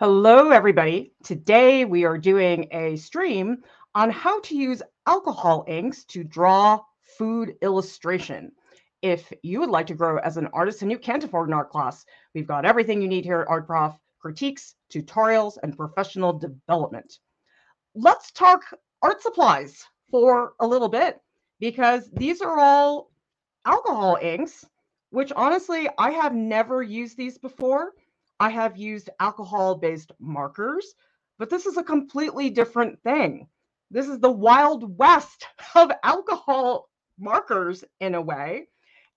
Hello, everybody. Today we are doing a stream on how to use alcohol inks to draw food illustration. If you would like to grow as an artist and you can't afford an art class, we've got everything you need here at Art Prof critiques, tutorials, and professional development. Let's talk art supplies for a little bit because these are all alcohol inks, which honestly, I have never used these before. I have used alcohol based markers, but this is a completely different thing. This is the wild west of alcohol markers in a way.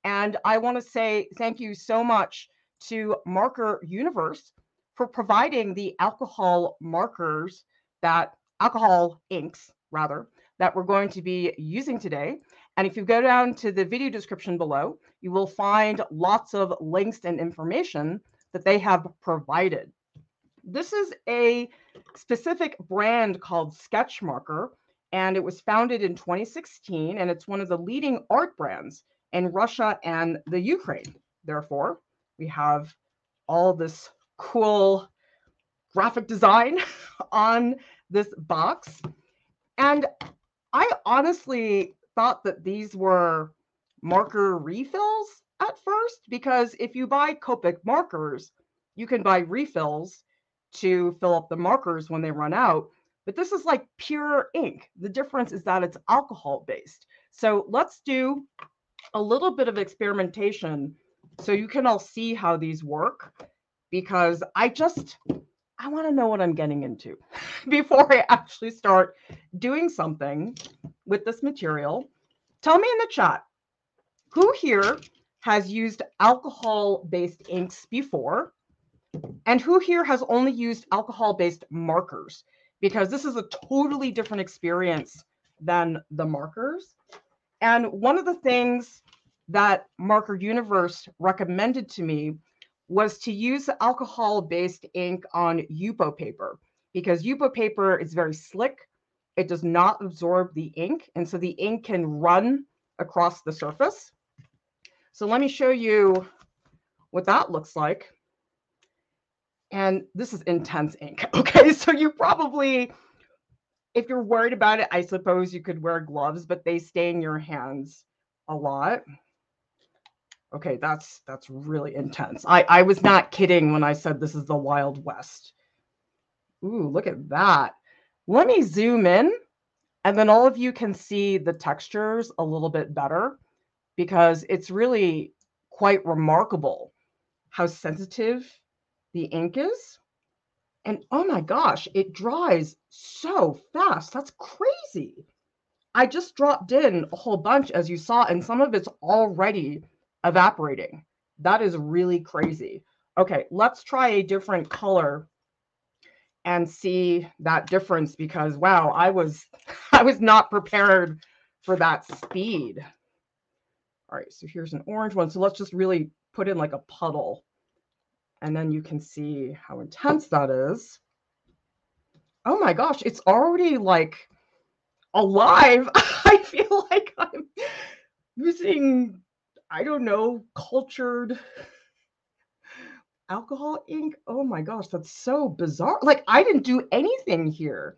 And I want to say thank you so much to Marker Universe for providing the alcohol markers that alcohol inks, rather, that we're going to be using today. And if you go down to the video description below, you will find lots of links and information that they have provided. This is a specific brand called Sketch Marker, and it was founded in 2016, and it's one of the leading art brands in Russia and the Ukraine. Therefore, we have all this cool graphic design on this box. And I honestly thought that these were marker refills at first because if you buy Copic markers, you can buy refills to fill up the markers when they run out. But this is like pure ink. The difference is that it's alcohol based. So let's do a little bit of experimentation so you can all see how these work because I just I want to know what I'm getting into before I actually start doing something with this material. Tell me in the chat who here has used alcohol based inks before? And who here has only used alcohol based markers? Because this is a totally different experience than the markers. And one of the things that Marker Universe recommended to me was to use alcohol based ink on Yupo paper because Yupo paper is very slick. It does not absorb the ink. And so the ink can run across the surface. So let me show you what that looks like. And this is intense ink. Okay, so you probably, if you're worried about it, I suppose you could wear gloves, but they stain your hands a lot. Okay, that's that's really intense. I I was not kidding when I said this is the Wild West. Ooh, look at that. Let me zoom in and then all of you can see the textures a little bit better because it's really quite remarkable how sensitive the ink is. And oh my gosh, it dries so fast. That's crazy. I just dropped in a whole bunch, as you saw, and some of it's already evaporating. That is really crazy. Okay, let's try a different color and see that difference because wow, I was I was not prepared for that speed. All right, so here's an orange one. So let's just really put in like a puddle. And then you can see how intense that is. Oh my gosh, it's already like alive. I feel like I'm using, I don't know, cultured alcohol ink. Oh my gosh, that's so bizarre. Like I didn't do anything here.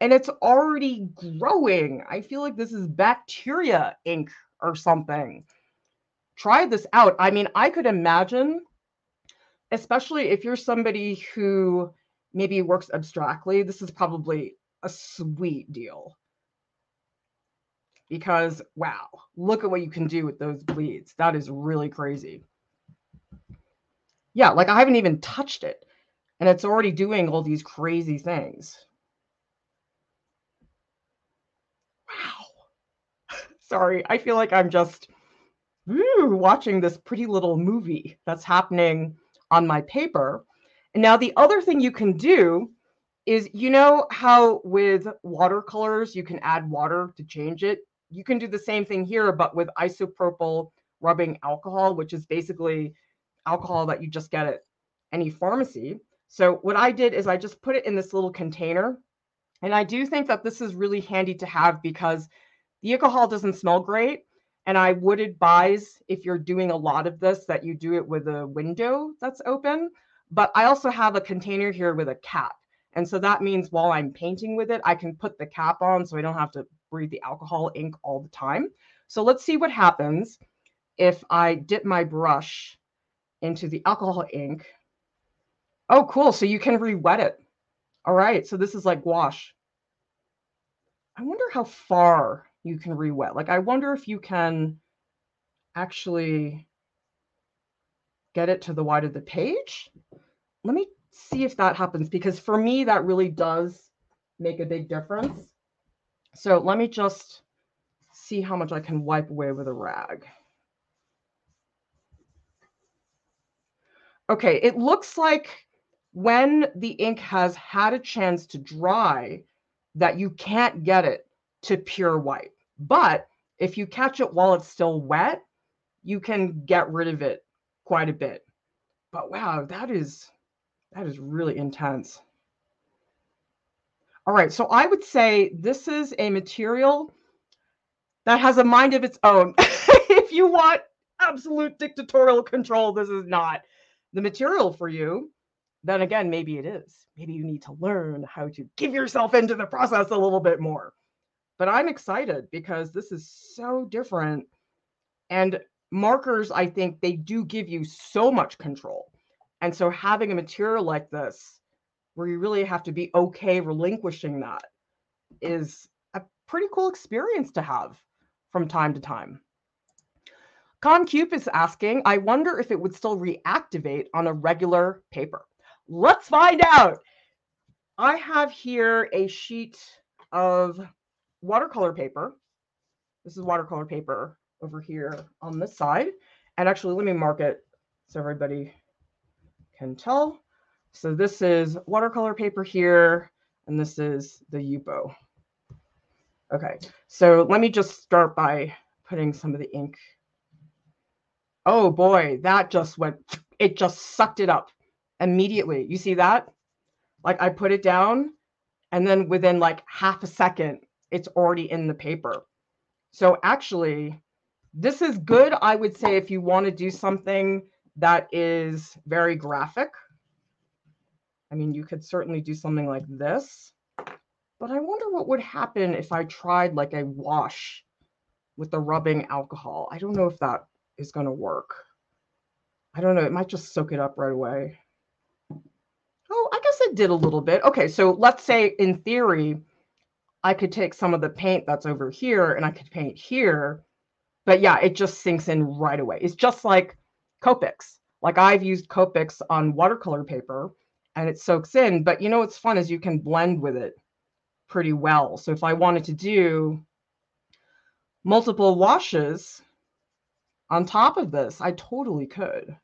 And it's already growing. I feel like this is bacteria ink or something. Try this out. I mean, I could imagine, especially if you're somebody who maybe works abstractly, this is probably a sweet deal. Because, wow, look at what you can do with those bleeds. That is really crazy. Yeah, like I haven't even touched it, and it's already doing all these crazy things. Sorry, I feel like I'm just woo, watching this pretty little movie that's happening on my paper. And now the other thing you can do is you know how with watercolors you can add water to change it? You can do the same thing here, but with isopropyl rubbing alcohol, which is basically alcohol that you just get at any pharmacy. So what I did is I just put it in this little container. And I do think that this is really handy to have because the alcohol doesn't smell great. And I would advise if you're doing a lot of this that you do it with a window that's open. but I also have a container here with a cap. And so that means while I'm painting with it, I can put the cap on so I don't have to breathe the alcohol ink all the time. So let's see what happens if I dip my brush into the alcohol ink. Oh, cool. So you can re-wet it. All right. So this is like wash. I wonder how far you can re-wet. Like, I wonder if you can actually get it to the wide of the page. Let me see if that happens because for me, that really does make a big difference. So let me just see how much I can wipe away with a rag. Okay, it looks like when the ink has had a chance to dry that you can't get it to pure white. But if you catch it while it's still wet, you can get rid of it quite a bit. But wow, that is that is really intense. All right, so I would say this is a material that has a mind of its own. if you want absolute dictatorial control, this is not the material for you. Then again, maybe it is. Maybe you need to learn how to give yourself into the process a little bit more. But I'm excited because this is so different. And markers, I think they do give you so much control. And so having a material like this, where you really have to be okay relinquishing that, is a pretty cool experience to have from time to time. ConCube is asking, I wonder if it would still reactivate on a regular paper. Let's find out. I have here a sheet of watercolor paper. This is watercolor paper over here on this side. And actually, let me mark it so everybody can tell. So this is watercolor paper here, and this is the Yupo. Okay, so let me just start by putting some of the ink. Oh boy, that just went, it just sucked it up immediately. You see that? Like I put it down, and then within like half a second, it's already in the paper. So actually, this is good, I would say, if you want to do something that is very graphic. I mean, you could certainly do something like this, but I wonder what would happen if I tried like a wash with the rubbing alcohol. I don't know if that is going to work. I don't know. It might just soak it up right away. Oh, I guess it did a little bit. Okay, so let's say in theory, I could take some of the paint that's over here and I could paint here. But yeah, it just sinks in right away. It's just like Copics. Like I've used Copics on watercolor paper and it soaks in. But you know what's fun is you can blend with it pretty well. So if I wanted to do multiple washes on top of this, I totally could.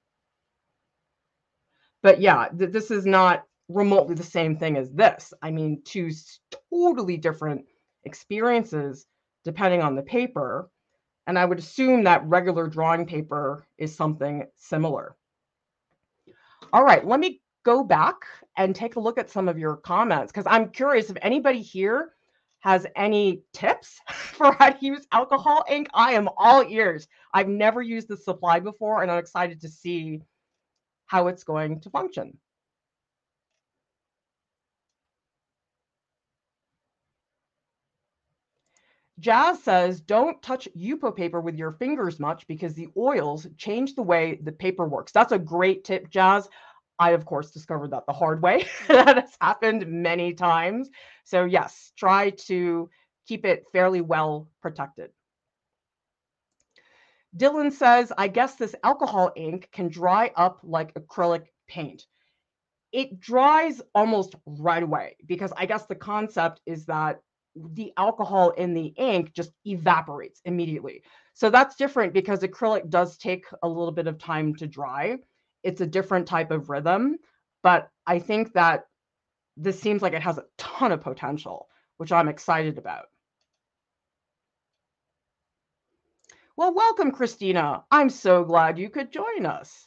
But yeah, th this is not remotely the same thing as this. I mean, two totally different experiences depending on the paper. And I would assume that regular drawing paper is something similar. All right, let me go back and take a look at some of your comments because I'm curious if anybody here has any tips for how to use alcohol ink. I am all ears. I've never used this supply before and I'm excited to see how it's going to function. Jazz says, don't touch Yupo paper with your fingers much because the oils change the way the paper works. That's a great tip, Jazz. I, of course, discovered that the hard way. that has happened many times. So, yes, try to keep it fairly well protected. Dylan says, I guess this alcohol ink can dry up like acrylic paint. It dries almost right away because I guess the concept is that the alcohol in the ink just evaporates immediately. So that's different because acrylic does take a little bit of time to dry. It's a different type of rhythm, but I think that this seems like it has a ton of potential, which I'm excited about. Well, welcome, Christina. I'm so glad you could join us.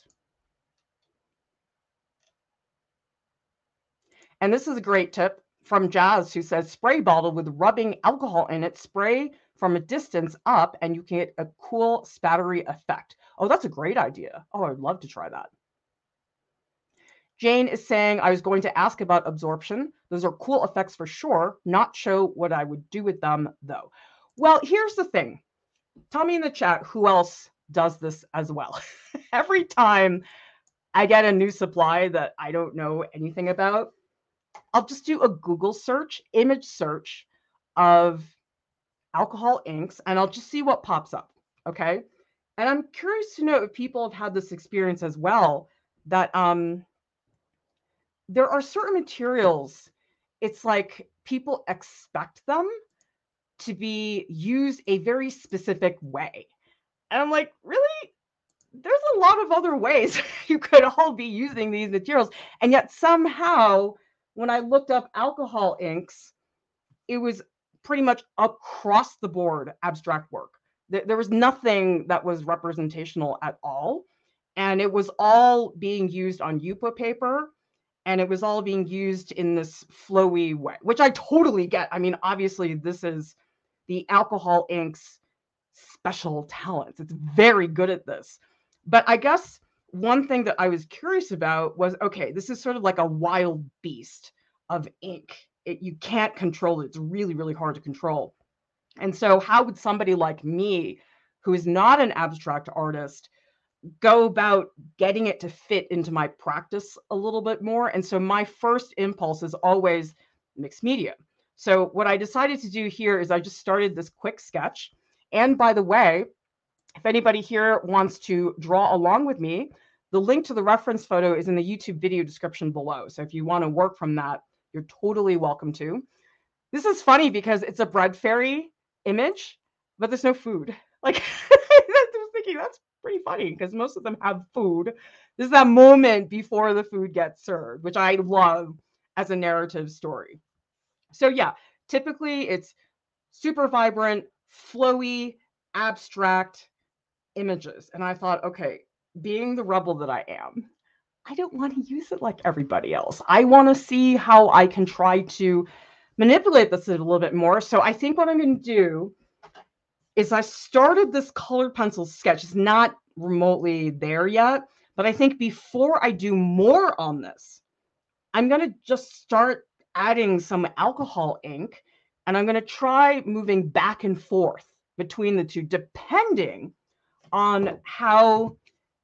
And this is a great tip from Jazz who says spray bottle with rubbing alcohol in it, spray from a distance up, and you can get a cool spattery effect. Oh, that's a great idea. Oh, I'd love to try that. Jane is saying, I was going to ask about absorption. Those are cool effects for sure, not show what I would do with them though. Well, here's the thing. Tell me in the chat who else does this as well. Every time I get a new supply that I don't know anything about, I'll just do a Google search, image search of alcohol inks, and I'll just see what pops up. Okay. And I'm curious to know if people have had this experience as well that um, there are certain materials, it's like people expect them to be used a very specific way. And I'm like, really? There's a lot of other ways you could all be using these materials. And yet somehow, when I looked up alcohol inks, it was pretty much across the board abstract work. There, there was nothing that was representational at all. And it was all being used on Yupo paper and it was all being used in this flowy way, which I totally get. I mean, obviously, this is the alcohol inks special talents. It's very good at this. But I guess one thing that I was curious about was okay, this is sort of like a wild beast of ink. It, you can't control it. It's really, really hard to control. And so, how would somebody like me, who is not an abstract artist, go about getting it to fit into my practice a little bit more? And so, my first impulse is always mixed media. So, what I decided to do here is I just started this quick sketch. And by the way, if anybody here wants to draw along with me, the link to the reference photo is in the YouTube video description below. So if you want to work from that, you're totally welcome to. This is funny because it's a bread fairy image, but there's no food. Like I was thinking that's pretty funny because most of them have food. This is that moment before the food gets served, which I love as a narrative story. So yeah, typically it's super vibrant, flowy, abstract images. And I thought, okay, being the rebel that I am, I don't want to use it like everybody else. I want to see how I can try to manipulate this a little bit more. So I think what I'm going to do is I started this colored pencil sketch. It's not remotely there yet, but I think before I do more on this, I'm going to just start adding some alcohol ink and I'm going to try moving back and forth between the two depending on how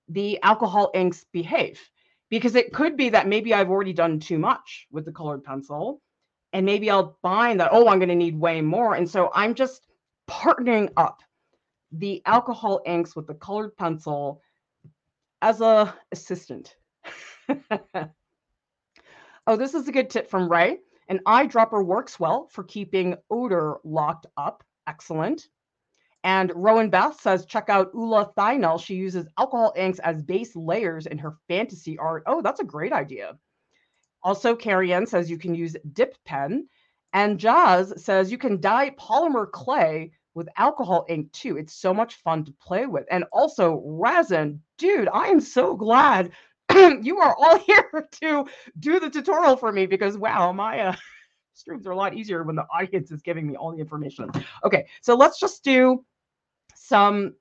the alcohol inks behave because it could be that maybe I've already done too much with the colored pencil and maybe I'll find that oh I'm going to need way more and so I'm just partnering up the alcohol inks with the colored pencil as a assistant. oh, this is a good tip from Ray. An eyedropper works well for keeping odor locked up. Excellent. And Rowan Beth says, check out Ulla Thynell. She uses alcohol inks as base layers in her fantasy art. Oh, that's a great idea. Also, Carrie Ann says you can use dip pen. And Jazz says you can dye polymer clay with alcohol ink too. It's so much fun to play with. And also, Razin, dude, I am so glad you are all here to do the tutorial for me because wow, my uh, streams are a lot easier when the audience is giving me all the information. Okay, so let's just do some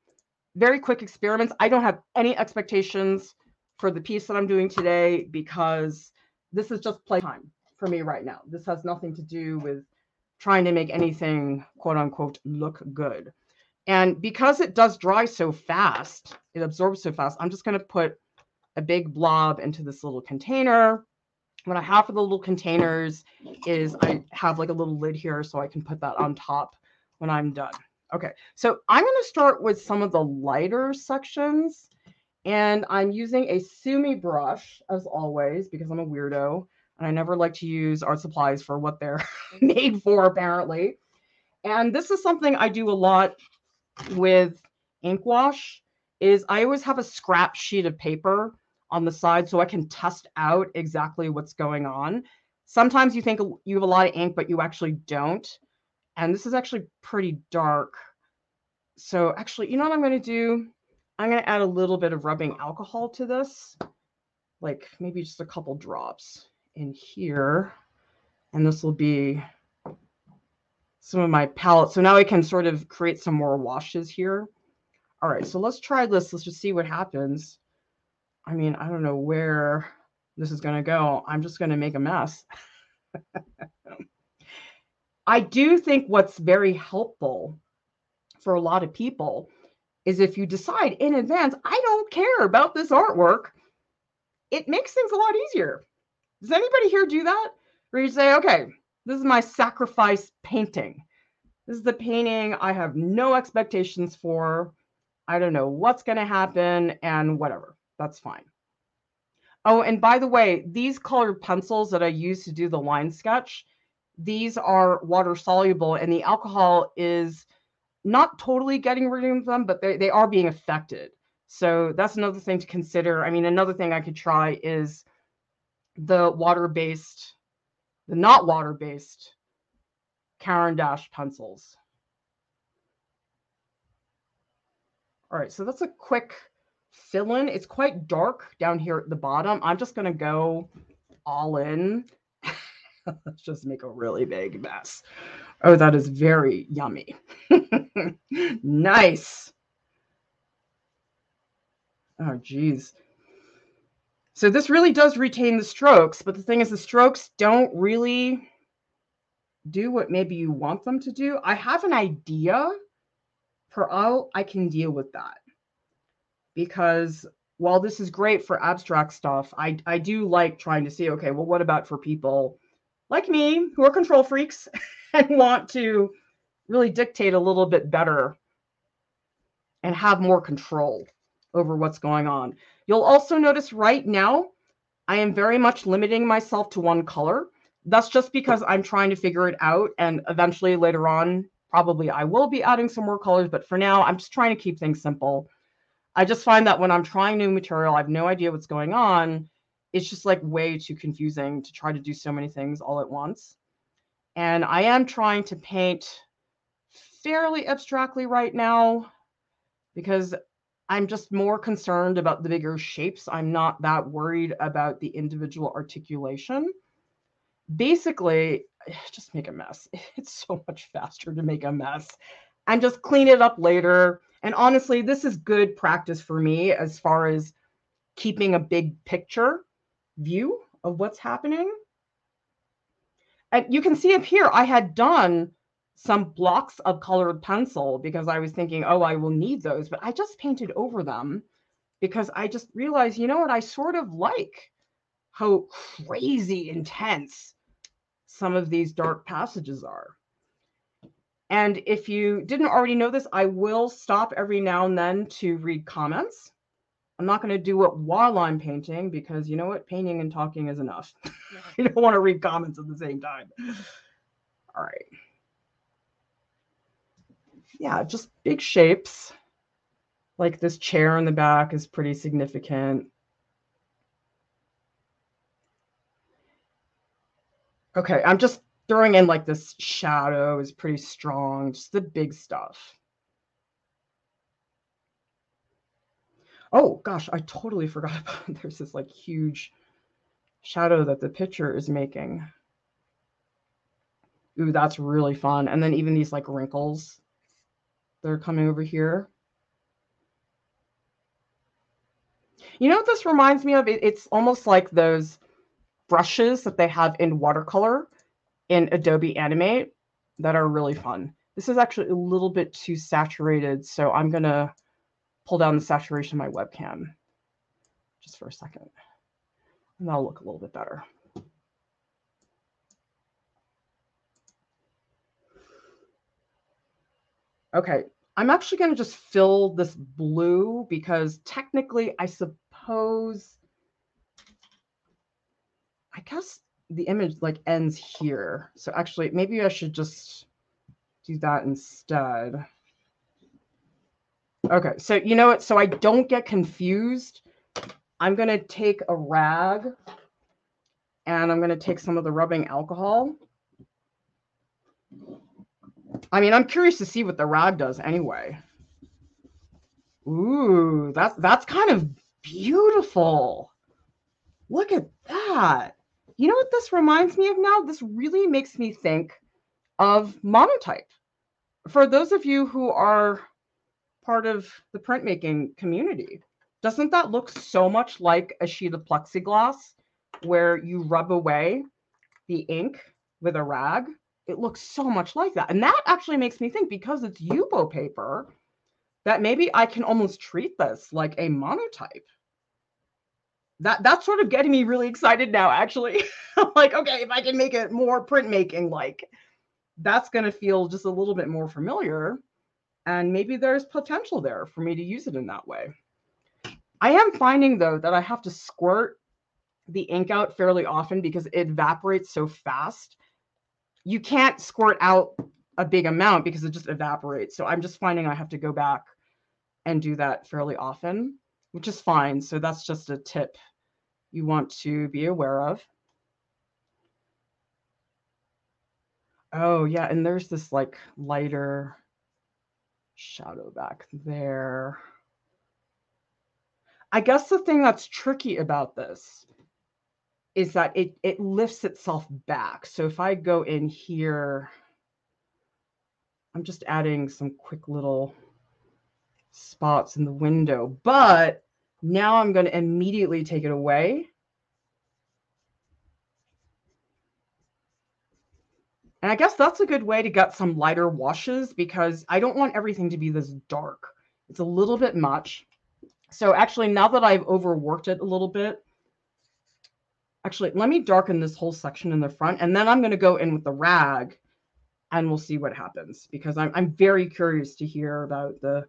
very quick experiments. I don't have any expectations for the piece that I'm doing today because this is just playtime for me right now. This has nothing to do with trying to make anything quote unquote look good. And because it does dry so fast, it absorbs so fast, I'm just going to put a big blob into this little container. What I have for the little containers is I have like a little lid here so I can put that on top when I'm done. Okay, so I'm going to start with some of the lighter sections. And I'm using a Sumi brush as always because I'm a weirdo and I never like to use art supplies for what they're made for, apparently. And this is something I do a lot with ink wash is I always have a scrap sheet of paper on the side so I can test out exactly what's going on. Sometimes you think you have a lot of ink, but you actually don't. And this is actually pretty dark. So actually, you know what I'm going to do? I'm going to add a little bit of rubbing alcohol to this, like maybe just a couple drops in here. And this will be some of my palette. So now I can sort of create some more washes here. All right, so let's try this. Let's just see what happens. I mean, I don't know where this is going to go. I'm just going to make a mess. I do think what's very helpful for a lot of people is if you decide in advance, I don't care about this artwork, it makes things a lot easier. Does anybody here do that? Where you say, okay, this is my sacrifice painting. This is the painting I have no expectations for. I don't know what's going to happen and whatever. That's fine. Oh, and by the way, these colored pencils that I use to do the line sketch, these are water soluble and the alcohol is not totally getting rid of them, but they, they are being affected. So that's another thing to consider. I mean, another thing I could try is the water-based, the not water-based Caran d'Ache pencils. All right, so that's a quick fill in. It's quite dark down here at the bottom. I'm just going to go all in. Let's just make a really big mess. Oh, that is very yummy. nice. Oh, geez. So this really does retain the strokes, but the thing is the strokes don't really do what maybe you want them to do. I have an idea for how I can deal with that because while this is great for abstract stuff, I, I do like trying to see, okay, well, what about for people like me who are control freaks and want to really dictate a little bit better and have more control over what's going on. You'll also notice right now, I am very much limiting myself to one color. That's just because I'm trying to figure it out. And eventually later on, probably I will be adding some more colors. But for now, I'm just trying to keep things simple. I just find that when I'm trying new material, I have no idea what's going on. It's just like way too confusing to try to do so many things all at once. And I am trying to paint fairly abstractly right now because I'm just more concerned about the bigger shapes. I'm not that worried about the individual articulation. Basically, just make a mess. It's so much faster to make a mess and just clean it up later and honestly, this is good practice for me as far as keeping a big picture view of what's happening. And you can see up here, I had done some blocks of colored pencil because I was thinking, oh, I will need those, but I just painted over them because I just realized, you know what, I sort of like how crazy intense some of these dark passages are. And if you didn't already know this, I will stop every now and then to read comments. I'm not going to do it while I'm painting because you know what? Painting and talking is enough. you don't want to read comments at the same time. All right. Yeah, just big shapes. Like this chair in the back is pretty significant. Okay, I'm just throwing in like this shadow is pretty strong, just the big stuff. Oh gosh, I totally forgot about there's this like huge shadow that the picture is making. Ooh, that's really fun. And then even these like wrinkles that are coming over here. You know what this reminds me of? It's almost like those brushes that they have in watercolor in Adobe Animate that are really fun. This is actually a little bit too saturated, so I'm going to pull down the saturation of my webcam just for a second. And that'll look a little bit better. Okay, I'm actually going to just fill this blue because technically I suppose, I guess the image like ends here. So actually, maybe I should just do that instead. Okay, so you know what? So I don't get confused. I'm going to take a rag and I'm going to take some of the rubbing alcohol. I mean, I'm curious to see what the rag does anyway. Ooh, that's that's kind of beautiful. Look at that. You know what this reminds me of now? This really makes me think of monotype. For those of you who are part of the printmaking community, doesn't that look so much like a sheet of plexiglass where you rub away the ink with a rag, it looks so much like that. And that actually makes me think because it's Yupo paper, that maybe I can almost treat this like a monotype. That that's sort of getting me really excited now, actually. like, okay, if I can make it more printmaking like, that's going to feel just a little bit more familiar. And maybe there's potential there for me to use it in that way. I am finding though that I have to squirt the ink out fairly often because it evaporates so fast. You can't squirt out a big amount because it just evaporates. So I'm just finding I have to go back and do that fairly often, which is fine. So that's just a tip you want to be aware of. Oh, yeah. And there's this like lighter shadow back there. I guess the thing that's tricky about this is that it, it lifts itself back. So if I go in here, I'm just adding some quick little spots in the window, but now I'm going to immediately take it away. And I guess that's a good way to get some lighter washes because I don't want everything to be this dark. It's a little bit much. So actually, now that I've overworked it a little bit, actually, let me darken this whole section in the front, and then I'm going to go in with the rag, and we'll see what happens because I'm, I'm very curious to hear about the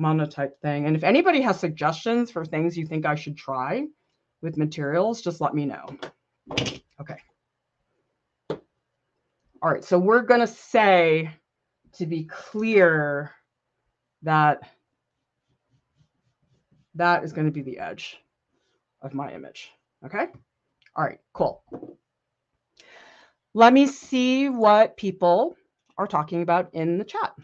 monotype thing. And if anybody has suggestions for things you think I should try with materials, just let me know. Okay. All right, so we're going to say, to be clear, that that is going to be the edge of my image. Okay. All right, cool. Let me see what people are talking about in the chat.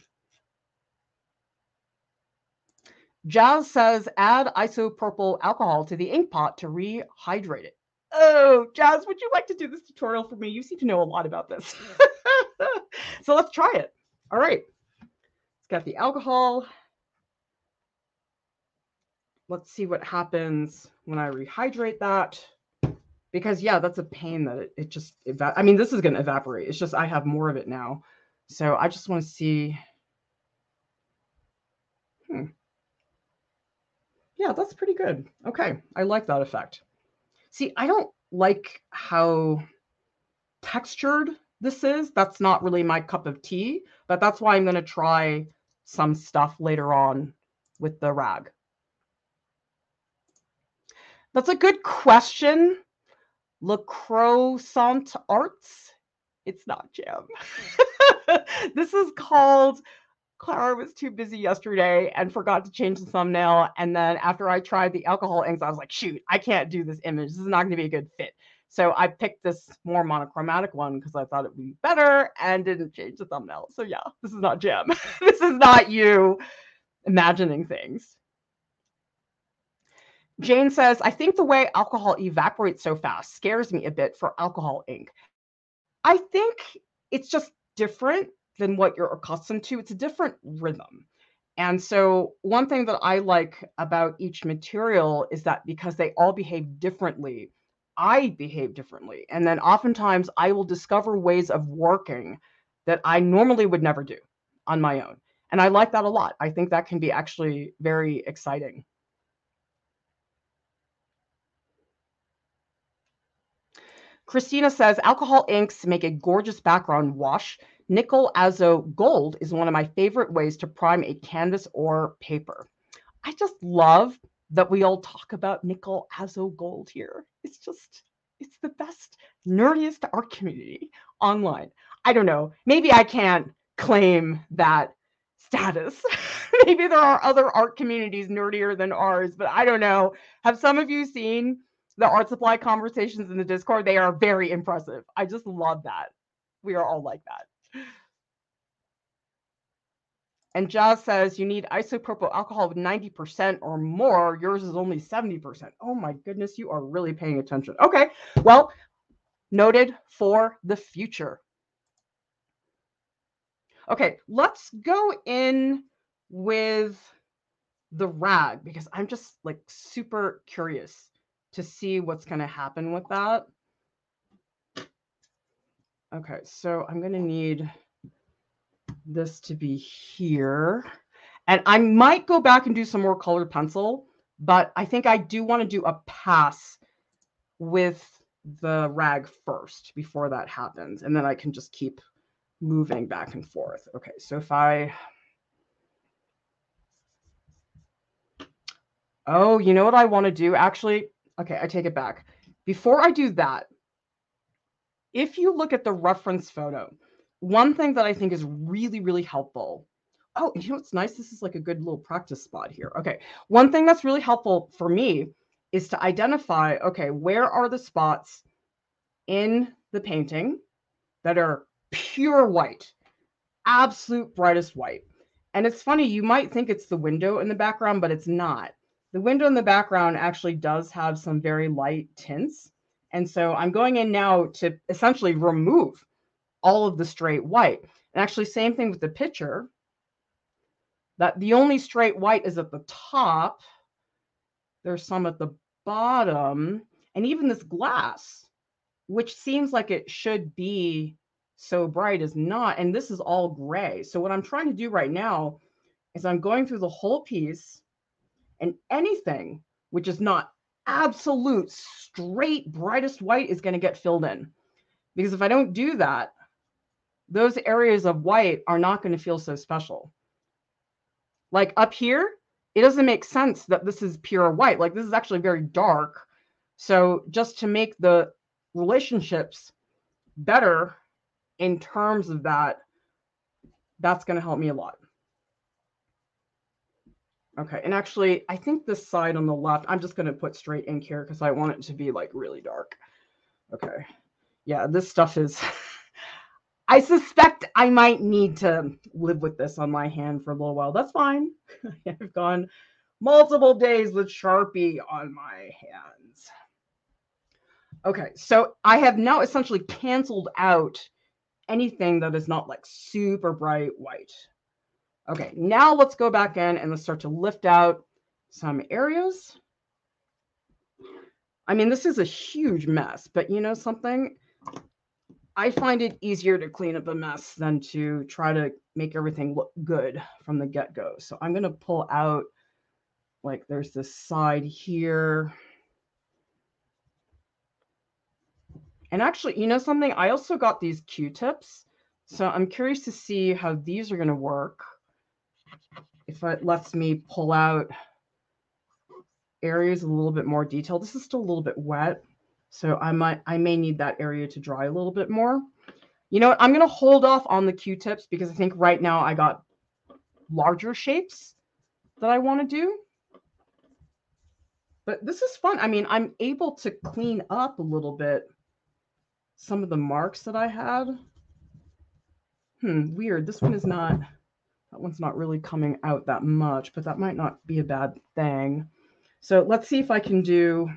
Jazz says add isopropyl alcohol to the ink pot to rehydrate it. Oh, Jazz, would you like to do this tutorial for me? You seem to know a lot about this. so let's try it. All right. It's got the alcohol. Let's see what happens when I rehydrate that. Because, yeah, that's a pain that it, it just, I mean, this is going to evaporate. It's just I have more of it now. So I just want to see. Hmm. Yeah, that's pretty good. Okay, I like that effect. See, I don't like how textured this is. That's not really my cup of tea, but that's why I'm going to try some stuff later on with the rag. That's a good question. Le Croissant Arts. It's not jam. this is called Clara was too busy yesterday and forgot to change the thumbnail. And then after I tried the alcohol inks, I was like, shoot, I can't do this image. This is not going to be a good fit. So I picked this more monochromatic one because I thought it would be better and didn't change the thumbnail. So yeah, this is not Jim. this is not you imagining things. Jane says, I think the way alcohol evaporates so fast scares me a bit for alcohol ink. I think it's just different than what you're accustomed to. It's a different rhythm. And so, one thing that I like about each material is that because they all behave differently, I behave differently. And then oftentimes I will discover ways of working that I normally would never do on my own. And I like that a lot. I think that can be actually very exciting. Christina says alcohol inks make a gorgeous background wash Nickel Azo Gold is one of my favorite ways to prime a canvas or paper. I just love that we all talk about Nickel Azo Gold here. It's just, it's the best, nerdiest art community online. I don't know. Maybe I can't claim that status. Maybe there are other art communities nerdier than ours, but I don't know. Have some of you seen the art supply conversations in the Discord? They are very impressive. I just love that. We are all like that. And Jazz says you need isopropyl alcohol with 90% or more. Yours is only 70%. Oh my goodness, you are really paying attention. Okay, well, noted for the future. Okay, let's go in with the rag because I'm just like super curious to see what's going to happen with that. Okay, so I'm going to need this to be here. And I might go back and do some more colored pencil, but I think I do want to do a pass with the rag first before that happens. And then I can just keep moving back and forth. Okay, so if I... Oh, you know what I want to do? Actually, okay, I take it back. Before I do that, if you look at the reference photo, one thing that I think is really, really helpful. Oh, you know what's nice? This is like a good little practice spot here. Okay. One thing that's really helpful for me is to identify, okay, where are the spots in the painting that are pure white, absolute brightest white. And it's funny, you might think it's the window in the background, but it's not. The window in the background actually does have some very light tints. And so I'm going in now to essentially remove all of the straight white. And actually, same thing with the picture, that the only straight white is at the top. There's some at the bottom. And even this glass, which seems like it should be so bright, is not. And this is all gray. So what I'm trying to do right now is I'm going through the whole piece and anything which is not absolute straight brightest white is going to get filled in. Because if I don't do that, those areas of white are not going to feel so special. Like up here, it doesn't make sense that this is pure white. Like this is actually very dark. So just to make the relationships better in terms of that, that's going to help me a lot. Okay, and actually, I think this side on the left, I'm just going to put straight ink here because I want it to be like really dark. Okay, yeah, this stuff is, I suspect I might need to live with this on my hand for a little while. That's fine. I've gone multiple days with Sharpie on my hands. Okay, so I have now essentially canceled out anything that is not like super bright white. Okay, now let's go back in and let's start to lift out some areas. I mean, this is a huge mess, but you know something? I find it easier to clean up a mess than to try to make everything look good from the get-go. So I'm going to pull out, like there's this side here. And actually, you know something? I also got these Q-tips. So I'm curious to see how these are going to work if it lets me pull out areas a little bit more detail. This is still a little bit wet, so I might I may need that area to dry a little bit more. You know what? I'm going to hold off on the Q-tips because I think right now I got larger shapes that I want to do. But this is fun. I mean, I'm able to clean up a little bit some of the marks that I had. Hmm, weird. This one is not that one's not really coming out that much, but that might not be a bad thing. So let's see if I can do,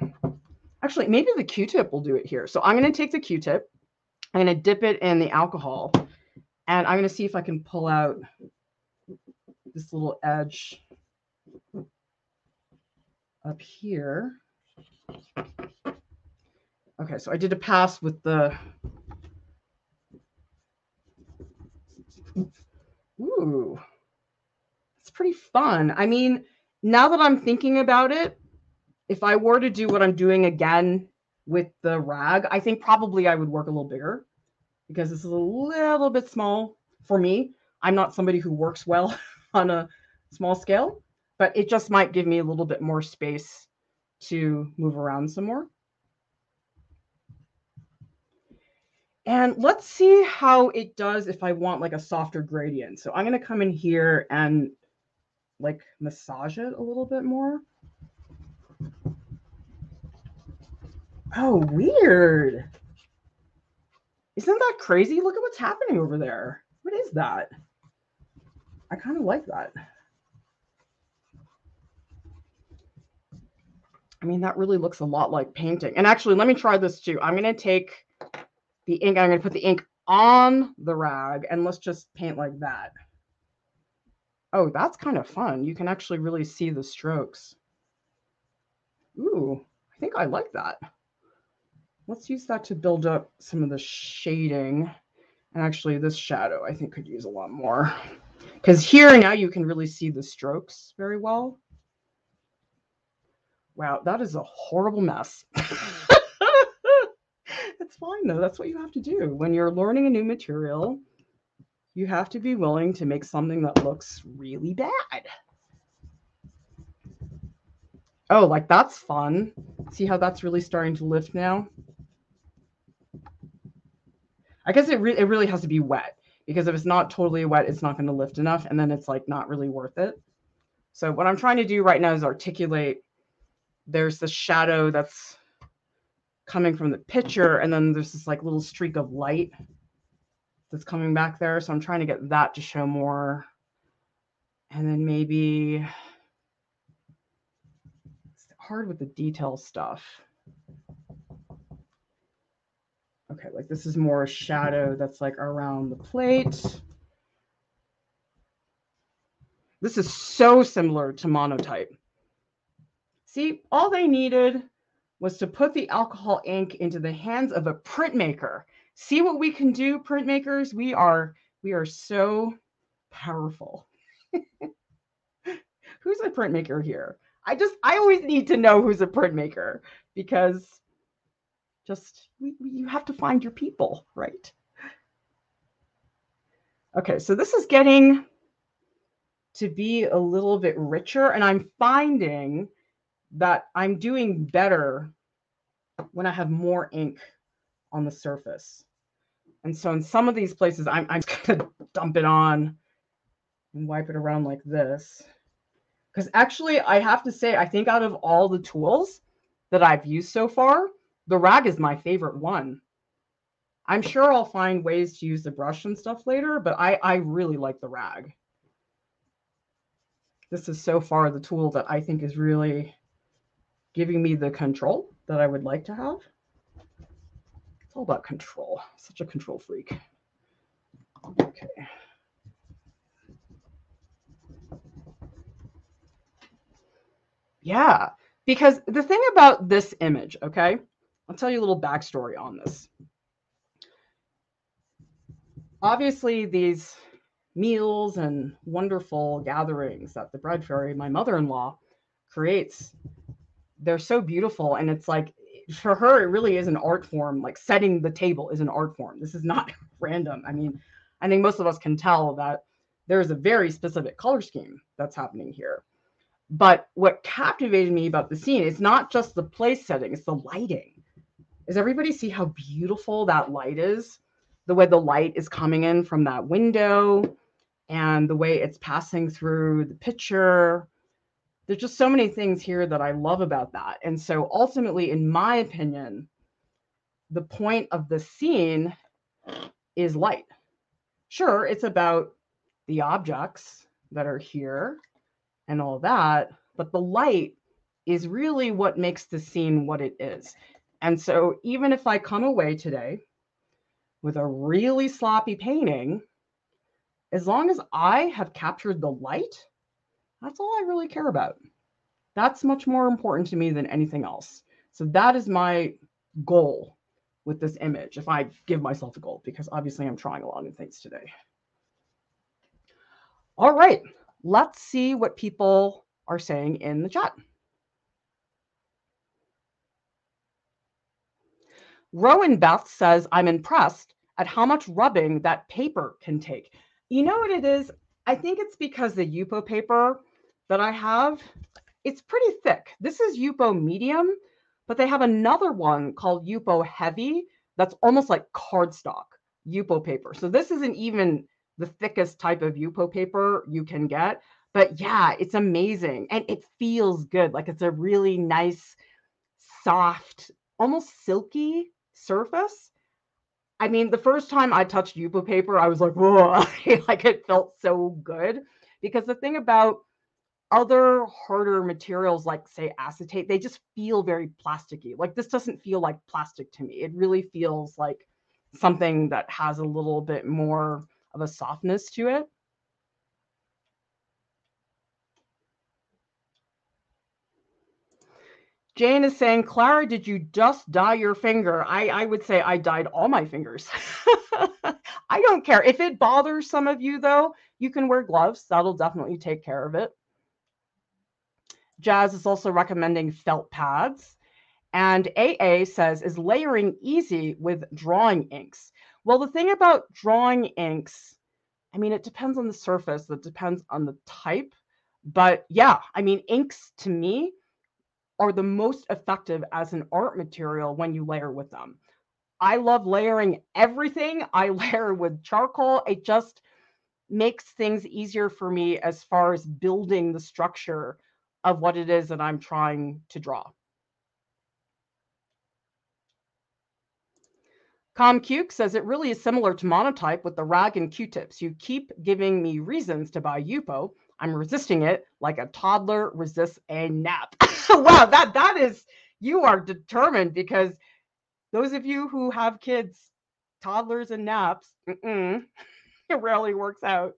actually, maybe the Q-tip will do it here. So I'm going to take the Q-tip, I'm going to dip it in the alcohol, and I'm going to see if I can pull out this little edge up here. Okay, so I did a pass with the Ooh, it's pretty fun. I mean, now that I'm thinking about it, if I were to do what I'm doing again with the rag, I think probably I would work a little bigger because this is a little bit small for me. I'm not somebody who works well on a small scale, but it just might give me a little bit more space to move around some more. And let's see how it does if I want like a softer gradient. So I'm going to come in here and like massage it a little bit more. Oh, weird. Isn't that crazy? Look at what's happening over there. What is that? I kind of like that. I mean, that really looks a lot like painting. And actually, let me try this too. I'm going to take the ink. I'm going to put the ink on the rag and let's just paint like that. Oh, that's kind of fun. You can actually really see the strokes. Ooh, I think I like that. Let's use that to build up some of the shading. And actually this shadow I think could use a lot more. Because here now you can really see the strokes very well. Wow, that is a horrible mess. it's fine though. That's what you have to do. When you're learning a new material, you have to be willing to make something that looks really bad. Oh, like that's fun. See how that's really starting to lift now? I guess it, re it really has to be wet because if it's not totally wet, it's not going to lift enough. And then it's like not really worth it. So what I'm trying to do right now is articulate. There's the shadow that's coming from the picture. And then there's this like little streak of light that's coming back there. So I'm trying to get that to show more. And then maybe hard with the detail stuff. Okay, like this is more a shadow that's like around the plate. This is so similar to monotype. See, all they needed was to put the alcohol ink into the hands of a printmaker. See what we can do, printmakers? We are we are so powerful. who's a printmaker here? I just I always need to know who's a printmaker because just you have to find your people, right? Okay, so this is getting to be a little bit richer and I'm finding that I'm doing better when I have more ink on the surface. And so in some of these places, I'm, I'm going to dump it on and wipe it around like this. Because actually, I have to say, I think out of all the tools that I've used so far, the rag is my favorite one. I'm sure I'll find ways to use the brush and stuff later, but I, I really like the rag. This is so far the tool that I think is really giving me the control that I would like to have. It's all about control. Such a control freak. Okay. Yeah, because the thing about this image, okay, I'll tell you a little backstory on this. Obviously, these meals and wonderful gatherings that the bread fairy, my mother-in-law, creates they're so beautiful and it's like for her it really is an art form like setting the table is an art form. This is not random. I mean i think most of us can tell that there's a very specific color scheme that's happening here but what captivated me about the scene is not just the place setting it's the lighting does everybody see how beautiful that light is the way the light is coming in from that window and the way it's passing through the picture there's just so many things here that I love about that. And so ultimately, in my opinion, the point of the scene is light. Sure, it's about the objects that are here and all that, but the light is really what makes the scene what it is. And so even if I come away today with a really sloppy painting, as long as I have captured the light that's all I really care about. That's much more important to me than anything else. So that is my goal with this image, if I give myself a goal, because obviously I'm trying a lot of things today. All right, let's see what people are saying in the chat. Rowan Beth says, I'm impressed at how much rubbing that paper can take. You know what it is? I think it's because the Yupo paper that I have, it's pretty thick. This is Yupo medium, but they have another one called Yupo heavy that's almost like cardstock Yupo paper. So this isn't even the thickest type of Yupo paper you can get. But yeah, it's amazing. And it feels good. Like it's a really nice, soft, almost silky surface. I mean, the first time I touched Yupo paper, I was like, whoa, like it felt so good. Because the thing about other harder materials like say acetate they just feel very plasticky like this doesn't feel like plastic to me it really feels like something that has a little bit more of a softness to it Jane is saying, Clara, did you just dye your finger? I, I would say I dyed all my fingers. I don't care. If it bothers some of you, though, you can wear gloves. That'll definitely take care of it. Jazz is also recommending felt pads. And AA says, is layering easy with drawing inks? Well, the thing about drawing inks, I mean, it depends on the surface, it depends on the type. But yeah, I mean, inks to me are the most effective as an art material when you layer with them. I love layering everything. I layer with charcoal. It just makes things easier for me as far as building the structure of what it is that I'm trying to draw. ComCuke says it really is similar to monotype with the rag and Q-tips. You keep giving me reasons to buy Yupo. I'm resisting it like a toddler resists a nap. wow, that that is you are determined because those of you who have kids, toddlers and naps, it rarely works out.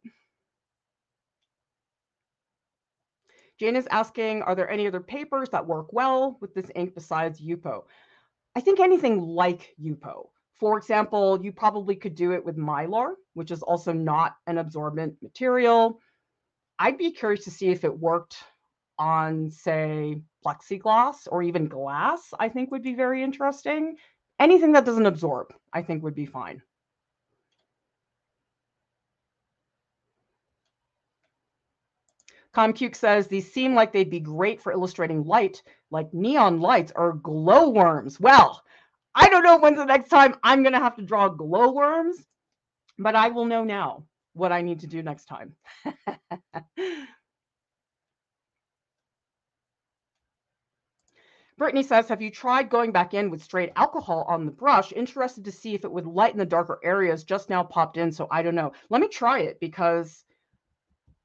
Jane is asking, are there any other papers that work well with this ink besides Yupo? I think anything like Yupo. For example, you probably could do it with Mylar, which is also not an absorbent material. I'd be curious to see if it worked on, say, plexiglass or even glass, I think would be very interesting. Anything that doesn't absorb, I think would be fine. ComCuke says these seem like they'd be great for illustrating light, like neon lights or glowworms. Well, I don't know when's the next time I'm going to have to draw glowworms, but I will know now what I need to do next time. Brittany says, have you tried going back in with straight alcohol on the brush? Interested to see if it would lighten the darker areas. Just now popped in, so I don't know. Let me try it because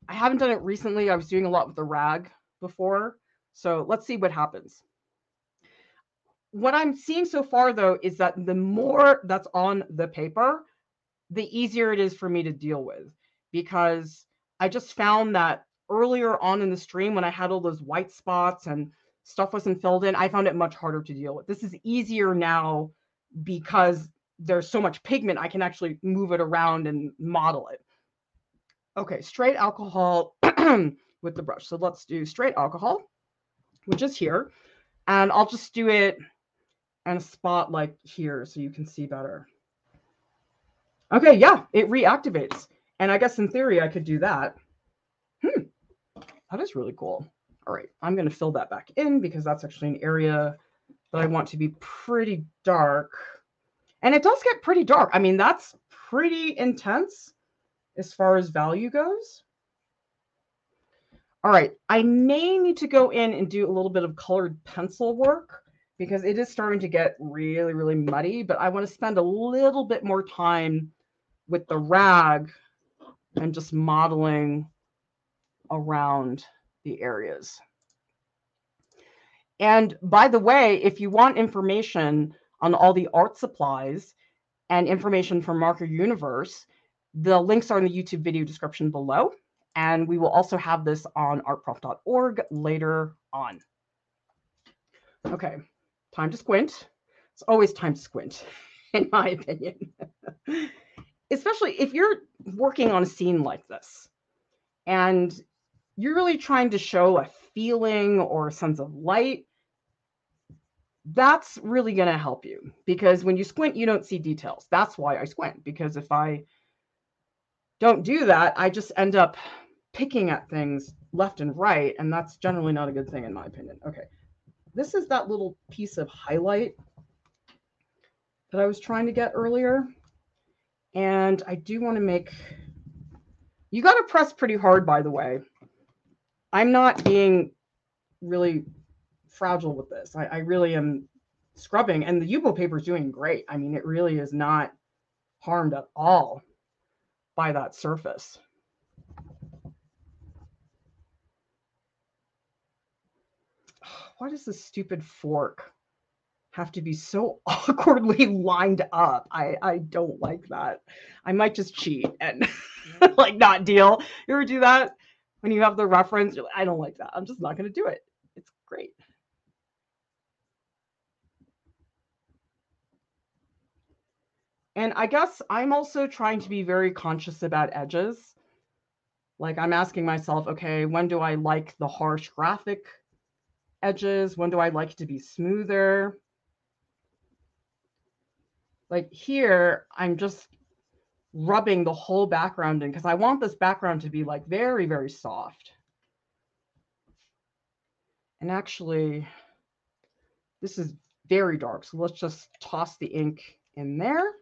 I haven't done it recently. I was doing a lot with the rag before. So let's see what happens what I'm seeing so far, though, is that the more that's on the paper, the easier it is for me to deal with because I just found that earlier on in the stream when I had all those white spots and stuff wasn't filled in, I found it much harder to deal with. This is easier now because there's so much pigment, I can actually move it around and model it. Okay, straight alcohol with the brush. So let's do straight alcohol, which is here. And I'll just do it and a spot like here so you can see better. Okay, yeah, it reactivates. And I guess in theory, I could do that. Hmm, that is really cool. All right, I'm going to fill that back in because that's actually an area that I want to be pretty dark. And it does get pretty dark. I mean, that's pretty intense as far as value goes. All right, I may need to go in and do a little bit of colored pencil work because it is starting to get really, really muddy, but I want to spend a little bit more time with the rag and just modeling around the areas. And by the way, if you want information on all the art supplies and information from Marker Universe, the links are in the YouTube video description below. And we will also have this on artprof.org later on. Okay, time to squint. It's always time to squint, in my opinion. Especially if you're working on a scene like this and you're really trying to show a feeling or a sense of light, that's really going to help you because when you squint, you don't see details. That's why I squint because if I don't do that, I just end up picking at things left and right, and that's generally not a good thing in my opinion. Okay, this is that little piece of highlight that I was trying to get earlier. And I do want to make, you got to press pretty hard, by the way. I'm not being really fragile with this. I, I really am scrubbing and the Yupo paper is doing great. I mean, it really is not harmed at all by that surface. why does this stupid fork have to be so awkwardly lined up? I, I don't like that. I might just cheat and like not deal. You ever do that? When you have the reference, like, I don't like that. I'm just not going to do it. It's great. And I guess I'm also trying to be very conscious about edges. Like I'm asking myself, okay, when do I like the harsh graphic edges? When do I like it to be smoother? Like here, I'm just rubbing the whole background in because I want this background to be like very, very soft. And actually, this is very dark. So let's just toss the ink in there.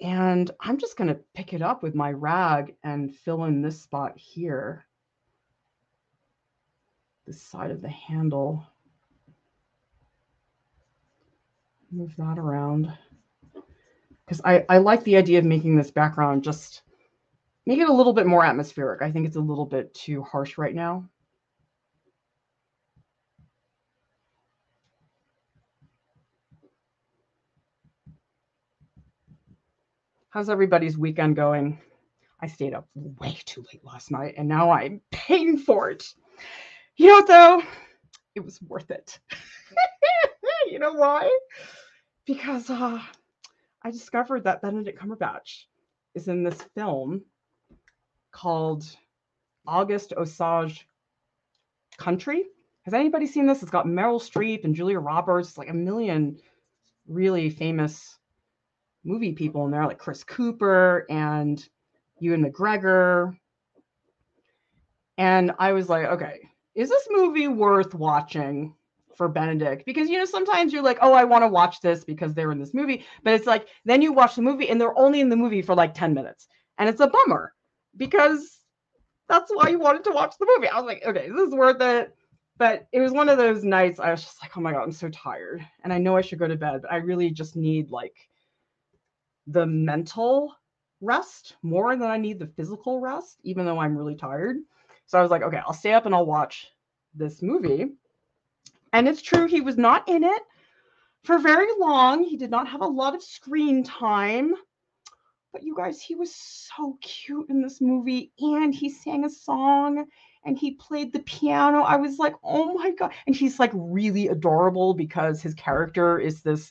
And I'm just going to pick it up with my rag and fill in this spot here. This side of the handle. Move that around. Because I, I like the idea of making this background just make it a little bit more atmospheric. I think it's a little bit too harsh right now. How's everybody's weekend going? I stayed up way too late last night and now I'm paying for it. You know what, though? It was worth it. you know why? Because uh, I discovered that Benedict Cumberbatch is in this film called August Osage County. Has anybody seen this? It's got Meryl Streep and Julia Roberts, like a million really famous movie people in there, like Chris Cooper and Ewan McGregor. And I was like, okay, is this movie worth watching for Benedict? Because, you know, sometimes you're like, oh, I want to watch this because they're in this movie. But it's like, then you watch the movie and they're only in the movie for like 10 minutes. And it's a bummer because that's why you wanted to watch the movie. I was like, okay, this is worth it. But it was one of those nights I was just like, oh my God, I'm so tired. And I know I should go to bed, but I really just need like the mental rest more than I need the physical rest, even though I'm really tired. So I was like, okay, I'll stay up and I'll watch this movie. And it's true, he was not in it for very long. He did not have a lot of screen time. But you guys, he was so cute in this movie. And he sang a song and he played the piano. I was like, oh my God. And he's like really adorable because his character is this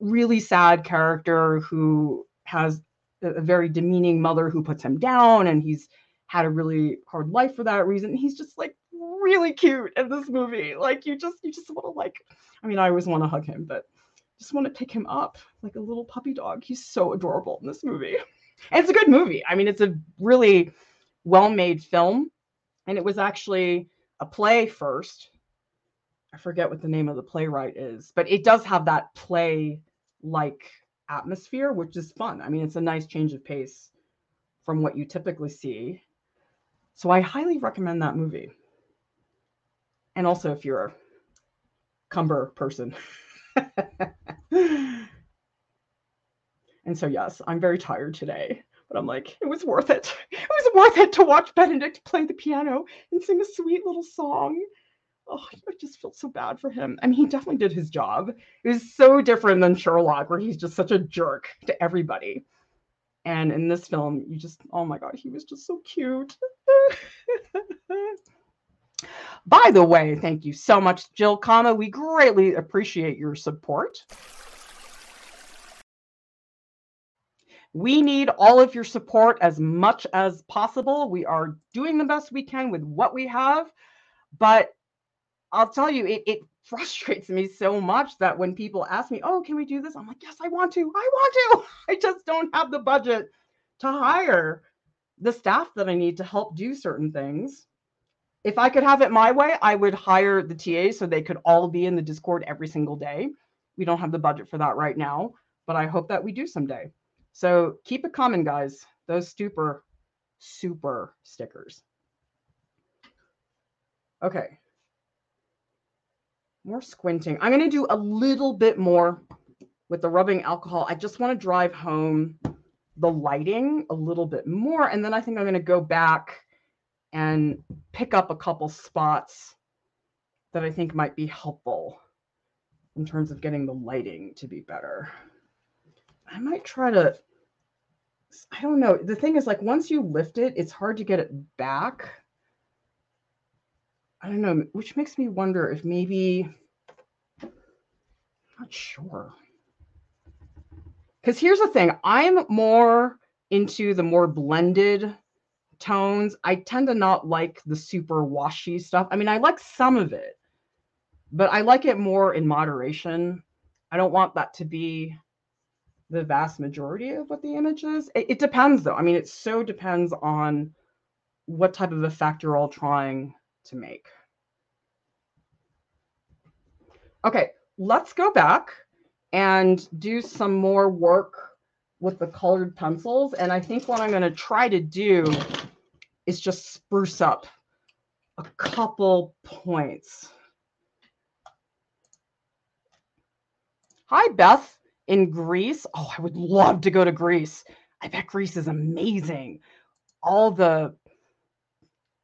really sad character who has a very demeaning mother who puts him down and he's had a really hard life for that reason he's just like really cute in this movie. Like you just you just want to like i mean i always want to hug him but just want to pick him up like a little puppy dog. He's so adorable in this movie. And it's a good movie. I mean it's a really well made film and it was actually a play first. I forget what the name of the playwright is but it does have that play like atmosphere, which is fun. I mean, it's a nice change of pace from what you typically see. So I highly recommend that movie. And also, if you're a Cumber person. and so, yes, I'm very tired today, but I'm like, it was worth it. It was worth it to watch Benedict play the piano and sing a sweet little song oh, I just feel so bad for him. I mean, he definitely did his job. It was so different than Sherlock, where he's just such a jerk to everybody. And in this film, you just, oh my God, he was just so cute. By the way, thank you so much, Jill Kama. We greatly appreciate your support. We need all of your support as much as possible. We are doing the best we can with what we have, but I'll tell you, it, it frustrates me so much that when people ask me, oh, can we do this? I'm like, yes, I want to. I want to. I just don't have the budget to hire the staff that I need to help do certain things. If I could have it my way, I would hire the TAs so they could all be in the Discord every single day. We don't have the budget for that right now, but I hope that we do someday. So keep it coming, guys. Those super, super stickers. Okay, more squinting. I'm going to do a little bit more with the rubbing alcohol. I just want to drive home the lighting a little bit more. And then I think I'm going to go back and pick up a couple spots that I think might be helpful in terms of getting the lighting to be better. I might try to, I don't know. The thing is, like, once you lift it, it's hard to get it back. I don't know, which makes me wonder if maybe, I'm not sure. Because here's the thing I'm more into the more blended tones. I tend to not like the super washy stuff. I mean, I like some of it, but I like it more in moderation. I don't want that to be the vast majority of what the image is. It, it depends, though. I mean, it so depends on what type of effect you're all trying to make. Okay, let's go back and do some more work with the colored pencils. And I think what I'm going to try to do is just spruce up a couple points. Hi, Beth in Greece. Oh, I would love to go to Greece. I bet Greece is amazing. All the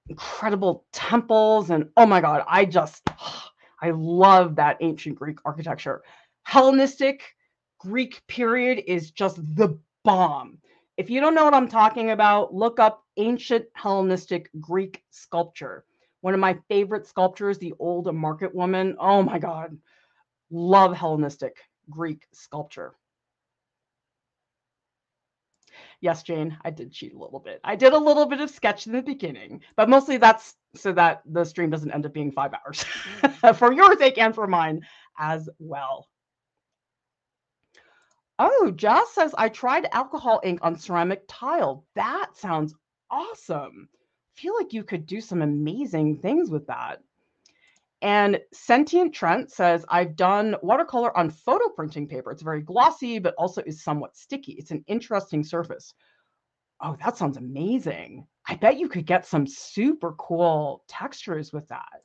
incredible temples and oh my god, I just I love that ancient Greek architecture. Hellenistic Greek period is just the bomb. If you don't know what I'm talking about, look up ancient Hellenistic Greek sculpture. One of my favorite sculptures, the old market woman. Oh my God. Love Hellenistic Greek sculpture. Yes, Jane, I did cheat a little bit. I did a little bit of sketch in the beginning, but mostly that's so that the stream doesn't end up being five hours for your sake and for mine as well. Oh, Jess says I tried alcohol ink on ceramic tile. That sounds awesome. Feel like you could do some amazing things with that. And Sentient Trent says, I've done watercolor on photo printing paper. It's very glossy, but also is somewhat sticky. It's an interesting surface. Oh, that sounds amazing. I bet you could get some super cool textures with that.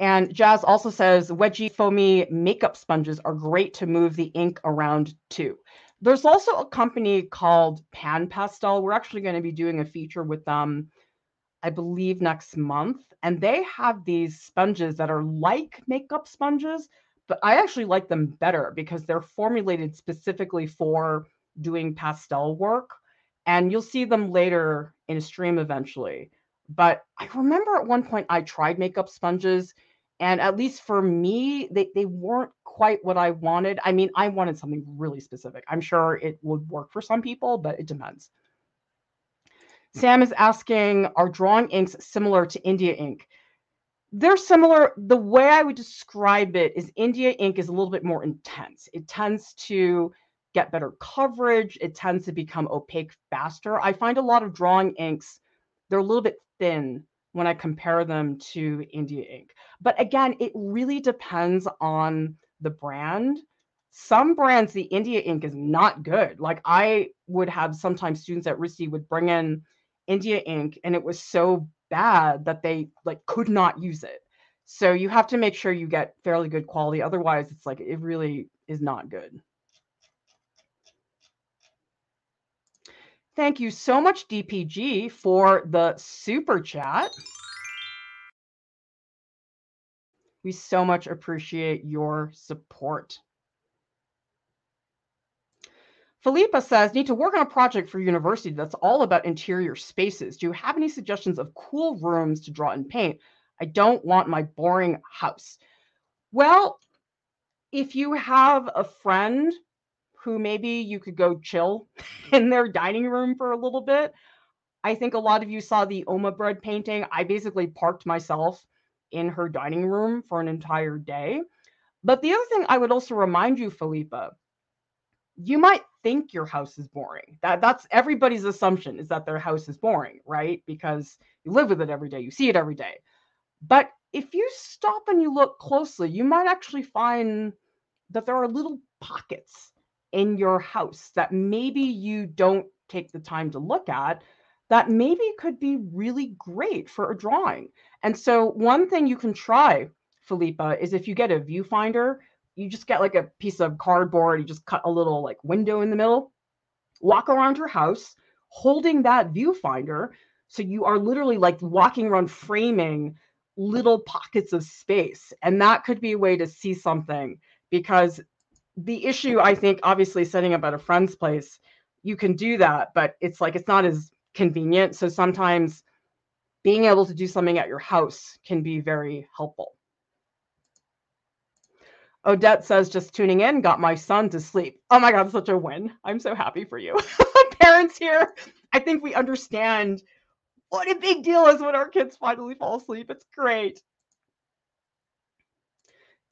And Jazz also says wedgie foamy makeup sponges are great to move the ink around too. There's also a company called Pan Pastel. We're actually going to be doing a feature with them, I believe, next month. And they have these sponges that are like makeup sponges, but I actually like them better because they're formulated specifically for doing pastel work. And you'll see them later in a stream eventually. But I remember at one point I tried makeup sponges and at least for me they, they weren't quite what i wanted. I mean i wanted something really specific. I'm sure it would work for some people but it depends. Hmm. Sam is asking are drawing inks similar to india ink? They're similar. The way i would describe it is india ink is a little bit more intense. It tends to get better coverage. It tends to become opaque faster. I find a lot of drawing inks they're a little bit thin when I compare them to India ink. But again, it really depends on the brand. Some brands, the India ink is not good. Like I would have sometimes students at RISD would bring in India ink and it was so bad that they like could not use it. So you have to make sure you get fairly good quality. Otherwise, it's like it really is not good. Thank you so much, DPG, for the super chat. We so much appreciate your support. Philippa says, need to work on a project for university that's all about interior spaces. Do you have any suggestions of cool rooms to draw and paint? I don't want my boring house. Well, if you have a friend who maybe you could go chill in their dining room for a little bit. I think a lot of you saw the Oma bread painting. I basically parked myself in her dining room for an entire day. But the other thing I would also remind you, Philippa, you might think your house is boring. That that's everybody's assumption is that their house is boring, right? Because you live with it every day, you see it every day. But if you stop and you look closely, you might actually find that there are little pockets in your house that maybe you don't take the time to look at that maybe could be really great for a drawing. And so one thing you can try, Philippa, is if you get a viewfinder, you just get like a piece of cardboard, you just cut a little like window in the middle, walk around your house holding that viewfinder. So you are literally like walking around framing little pockets of space. And that could be a way to see something because the issue, I think, obviously setting up at a friend's place, you can do that, but it's like it's not as convenient. So sometimes being able to do something at your house can be very helpful. Odette says, just tuning in, got my son to sleep. Oh my God, such a win. I'm so happy for you. Parents here, I think we understand what a big deal is when our kids finally fall asleep. It's great.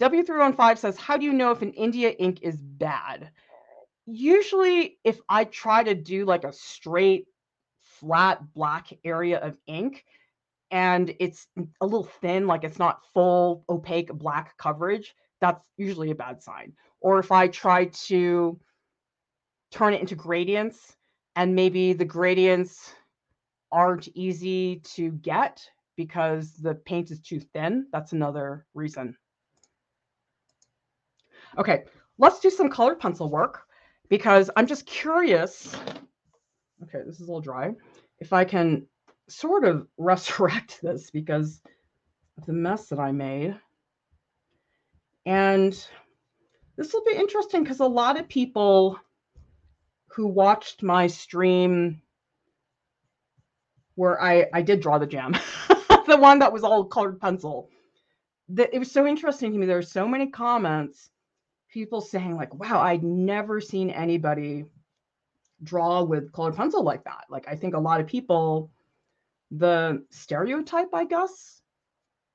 W315 says, How do you know if an India ink is bad? Usually, if I try to do like a straight, flat black area of ink and it's a little thin, like it's not full opaque black coverage, that's usually a bad sign. Or if I try to turn it into gradients and maybe the gradients aren't easy to get because the paint is too thin, that's another reason. Okay, let's do some colored pencil work because I'm just curious. Okay, this is a little dry. If I can sort of resurrect this because of the mess that I made. And this will be interesting because a lot of people who watched my stream where I, I did draw the gem, the one that was all colored pencil. That it was so interesting to me. There were so many comments, people saying, like, wow, I'd never seen anybody draw with colored pencil like that. Like I think a lot of people, the stereotype, I guess,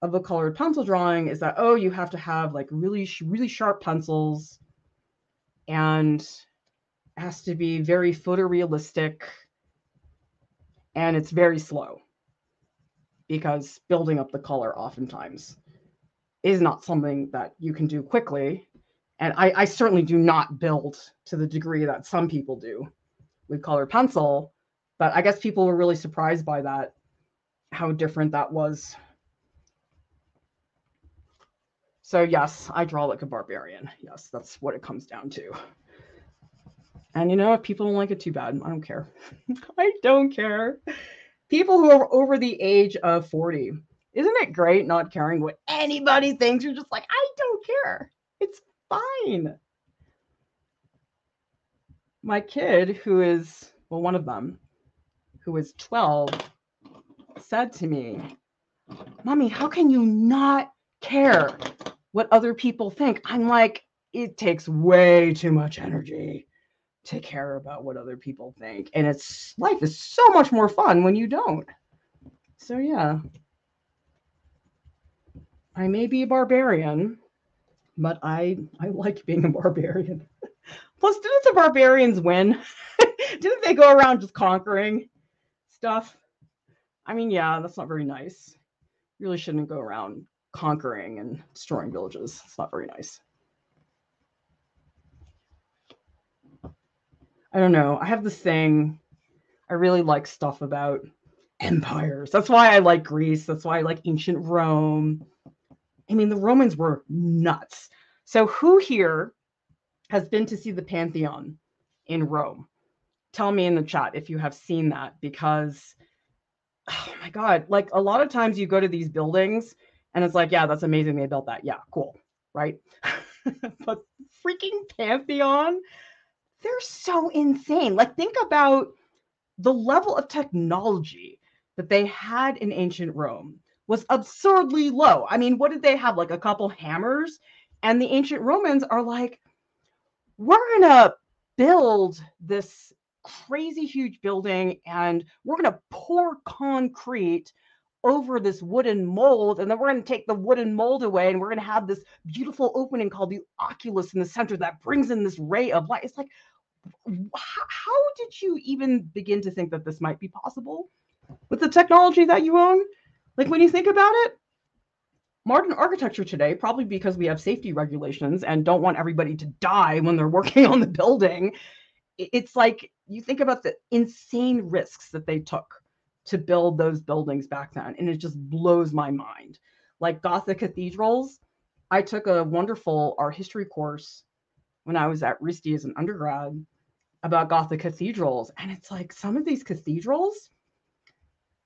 of a colored pencil drawing is that oh you have to have like really really sharp pencils and has to be very photorealistic and it's very slow because building up the color oftentimes is not something that you can do quickly. And I, I certainly do not build to the degree that some people do with colored pencil but i guess people were really surprised by that how different that was so yes, I draw like a barbarian. Yes, that's what it comes down to. And you know, if people don't like it too bad, I don't care. I don't care. People who are over the age of 40, isn't it great not caring what anybody thinks? You're just like, I don't care. It's fine. My kid, who is, well, one of them, who is 12, said to me, Mommy, how can you not care what other people think. I'm like, it takes way too much energy to care about what other people think. And it's life is so much more fun when you don't. So yeah. I may be a barbarian, but I I like being a barbarian. Plus, didn't the barbarians win? didn't they go around just conquering stuff? I mean, yeah, that's not very nice. really shouldn't go around conquering and destroying villages. It's not very nice. I don't know. I have this thing. I really like stuff about empires. That's why I like Greece. That's why I like ancient Rome. I mean, the Romans were nuts. So, who here has been to see the Pantheon in Rome? Tell me in the chat if you have seen that because, oh my God, like a lot of times you go to these buildings and it's like, yeah, that's amazing. They built that. Yeah, cool. Right. but freaking Pantheon, they're so insane. Like, think about the level of technology that they had in ancient Rome was absurdly low. I mean, what did they have? Like a couple hammers? And the ancient Romans are like, we're to build this crazy huge building and we're going to pour concrete over this wooden mold and then we're going to take the wooden mold away and we're going to have this beautiful opening called the oculus in the center that brings in this ray of light. It's like how, how did you even begin to think that this might be possible with the technology that you own? Like when you think about it modern architecture today probably because we have safety regulations and don't want everybody to die when they're working on the building it's like you think about the insane risks that they took to build those buildings back then. And it just blows my mind. Like Gothic cathedrals, I took a wonderful art history course when I was at RISD as an undergrad about Gothic cathedrals. And it's like some of these cathedrals,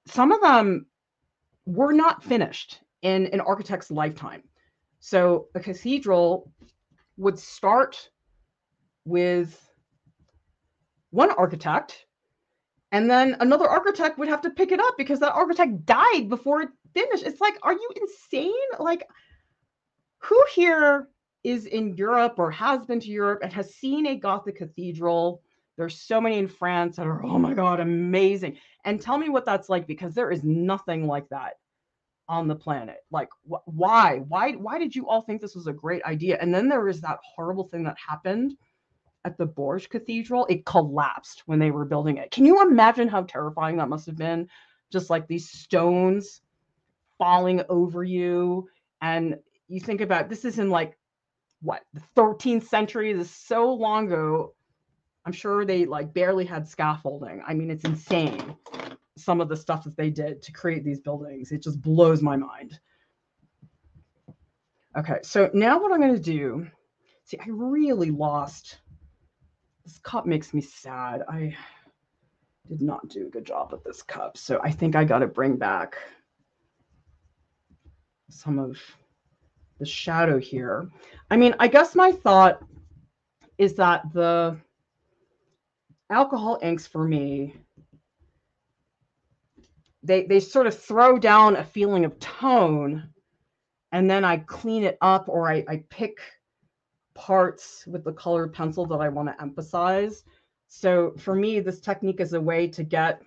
some of them were not finished in an architect's lifetime. So a cathedral would start with one architect And then another architect would have to pick it up because that architect died before it finished. It's like, are you insane? Like, who here is in Europe or has been to Europe and has seen a Gothic cathedral? There's so many in France that are, oh my God, amazing. And tell me what that's like because there is nothing like that on the planet. Like, wh- why? Why? Why did you all think this was a great idea? And then there was that horrible thing that happened at the Bourges Cathedral. It collapsed when they were building it. Can you imagine how terrifying that must have been? Just like these stones falling over you. And you think about this is in like what the 13th century. This is so long ago. I'm sure they like barely had scaffolding. I mean, it's insane some of the stuff that they did to create these buildings. It just blows my mind. Okay, so now what I'm going to do, see, I really lost. This cup makes me sad. I did not do a good job with this cup. So I think I got to bring back some of the shadow here. I mean, I guess my thought is that the alcohol inks for me they they sort of throw down a feeling of tone and then I clean it up or I, I pick parts with the colored pencil that I want to emphasize. So for me, this technique is a way to get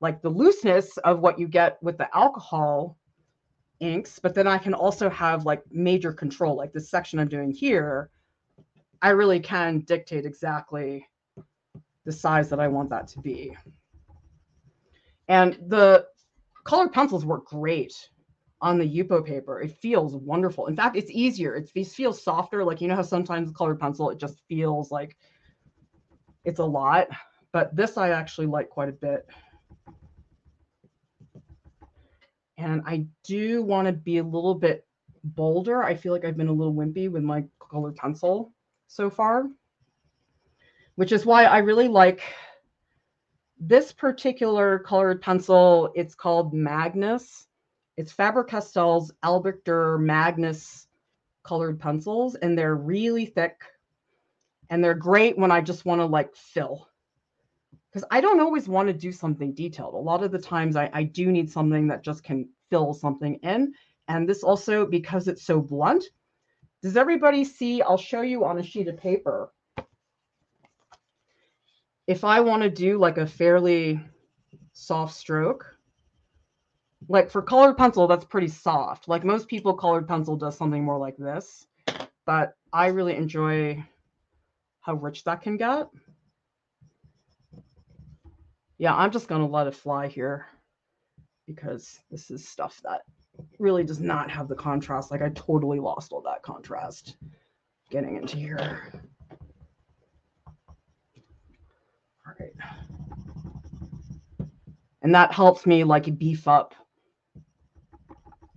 like the looseness of what you get with the alcohol inks, but then I can also have like major control, like this section I'm doing here. I really can dictate exactly the size that I want that to be. And the colored pencils work great on the Yupo paper. It feels wonderful. In fact, it's easier. It feels softer. Like, you know how sometimes colored pencil, it just feels like it's a lot. But this I actually like quite a bit. And I do want to be a little bit bolder. I feel like I've been a little wimpy with my colored pencil so far, which is why I really like this particular colored pencil, it's called Magnus. It's Faber-Castell's Albrecht Magnus colored pencils, and they're really thick. And they're great when I just want to like fill. Because I don't always want to do something detailed. A lot of the times I, I do need something that just can fill something in. And this also, because it's so blunt, does everybody see? I'll show you on a sheet of paper if I want to do like a fairly soft stroke, like for colored pencil, that's pretty soft. Like most people, colored pencil does something more like this, but I really enjoy how rich that can get. Yeah, I'm just to let it fly here because this is stuff that really does not have the contrast. Like I totally lost all that contrast getting into here. right. And that helps me like beef up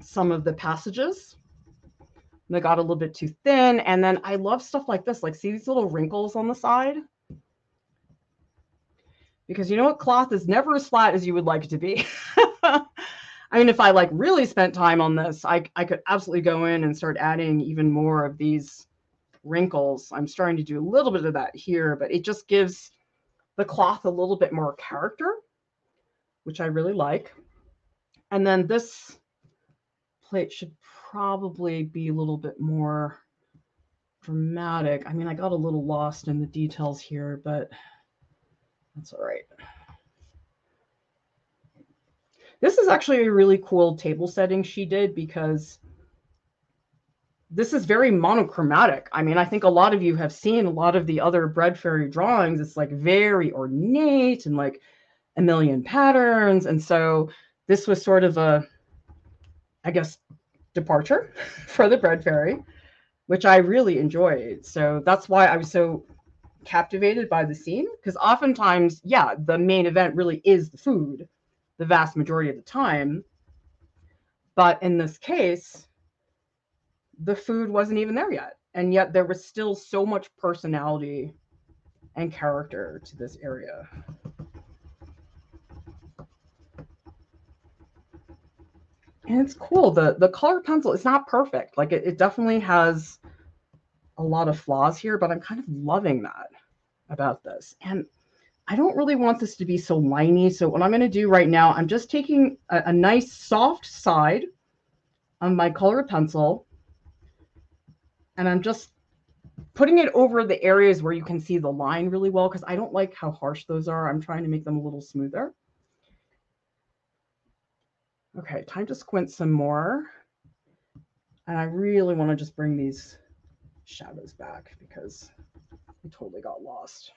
some of the passages. They got a little bit too thin. And then I love stuff like this. Like, see these little wrinkles on the side? Because you know what? Cloth is never as flat as you would like it to be. I mean, if I like really spent time on this, I, I could absolutely go in and start adding even more of these wrinkles. I'm starting to do a little bit of that here, but it just gives the cloth a little bit more character, which I really like. And then this plate should probably be a little bit more dramatic. I mean, I got a little lost in the details here, but that's all right. This is actually a really cool table setting she did because this is very monochromatic. I mean, I think a lot of you have seen a lot of the other bread fairy drawings. It's like very ornate and like a million patterns. And so this was sort of a, I guess, departure for the bread fairy, which I really enjoyed. So that's why I was so captivated by the scene. Because oftentimes, yeah, the main event really is the food the vast majority of the time. But in this case, the food wasn't even there yet. And yet there was still so much personality and character to this area. And it's cool. The the color pencil, it's not perfect. Like it, it definitely has a lot of flaws here, but I'm kind of loving that about this. And I don't really want this to be so liney. So what I'm going to do right now, I'm just taking a, a nice soft side on my color pencil and I'm just putting it over the areas where you can see the line really well because I don't like how harsh those are. I'm trying to make them a little smoother. Okay, time to squint some more. And I really want to just bring these shadows back because I totally got lost.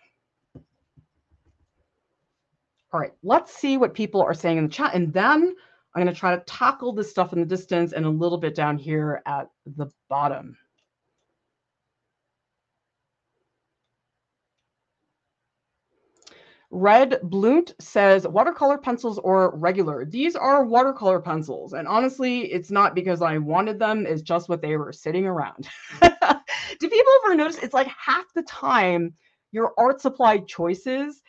All right, let's see what people are saying in the chat. And then I'm going to try to tackle this stuff in the distance and a little bit down here at the bottom. Red Blunt says watercolor pencils or regular. These are watercolor pencils. And honestly, it's not because I wanted them, it's just what they were sitting around. Do people ever notice it's like half the time your art supply choices,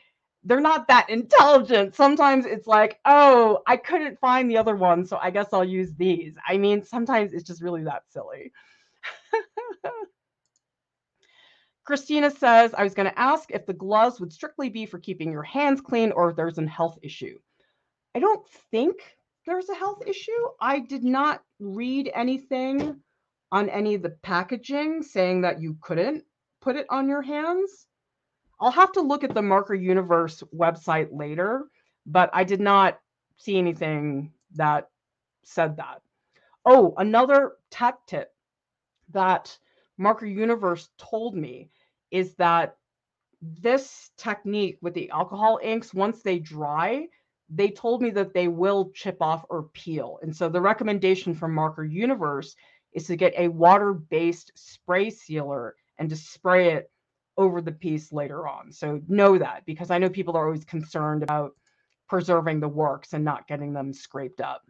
they're not that intelligent. Sometimes it's like, oh, I couldn't find the other one, so I guess I'll use these. I mean, sometimes it's just really that silly. Christina says, I was going to ask if the gloves would strictly be for keeping your hands clean or if there's a health issue. I don't think there's a health issue. I did not read anything on any of the packaging saying that you couldn't put it on your hands. I'll have to look at the Marker Universe website later, but I did not see anything that said that. Oh, another tech tip that Marker Universe told me is that this technique with the alcohol inks, once they dry, they told me that they will chip off or peel. And so the recommendation from Marker Universe is to get a water based spray sealer and to spray it over the piece later on. So know that because I know people are always concerned about preserving the works and not getting them scraped up.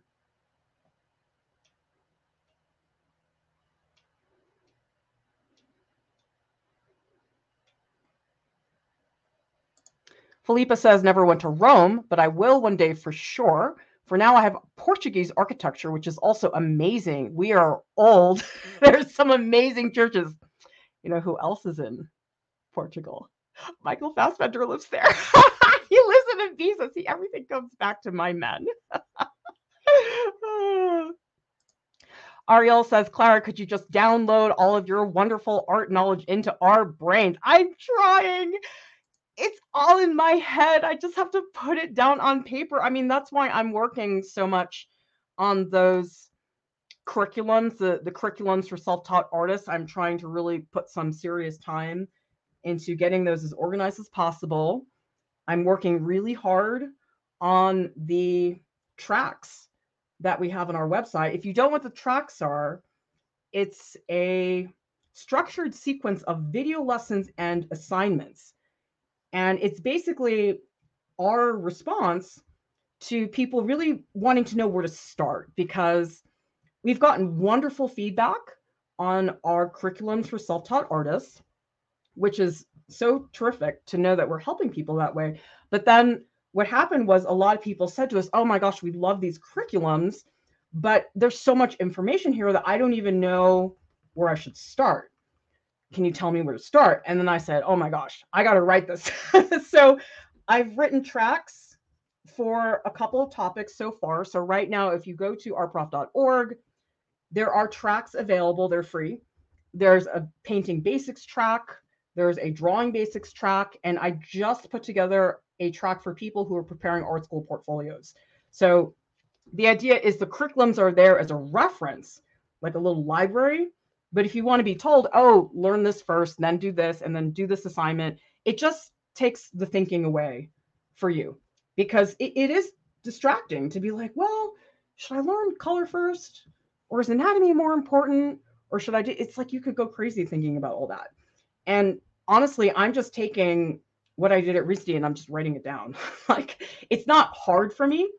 Felipa says, never went to Rome, but I will one day for sure. For now, I have Portuguese architecture, which is also amazing. We are old. There's some amazing churches. You know who else is in Portugal? Michael Fassbender lives there. he lives in Ibiza. See, everything comes back to my men. Ariel says, Clara, could you just download all of your wonderful art knowledge into our brains? I'm trying it's all in my head. I just have to put it down on paper. I mean, that's why I'm working so much on those curriculums, the, the curriculums for self-taught artists. I'm trying to really put some serious time into getting those as organized as possible. I'm working really hard on the tracks that we have on our website. If you don't know what the tracks are, it's a structured sequence of video lessons and assignments and it's basically our response to people really wanting to know where to start because we've gotten wonderful feedback on our curriculums for self taught artists, which is so terrific to know that we're helping people that way. But then what happened was a lot of people said to us, Oh my gosh, we love these curriculums, but there's so much information here that I don't even know where I should start can you tell me where to start? And then I said, oh my gosh, I got to write this. so I've written tracks for a couple of topics so far. So right now, if you go to artprof.org, there are tracks available. They're free. There's a painting basics track. There's a drawing basics track. And I just put together a track for people who are preparing art school portfolios. So the idea is the curriculums are there as a reference, like a little library but if you want to be told, oh, learn this first, then do this, and then do this assignment, it just takes the thinking away for you because it, it is distracting to be like, well, should I learn color first? Or is anatomy more important? Or should I do it's like you could go crazy thinking about all that. And honestly, I'm just taking what I did at RISD and I'm just writing it down. like it's not hard for me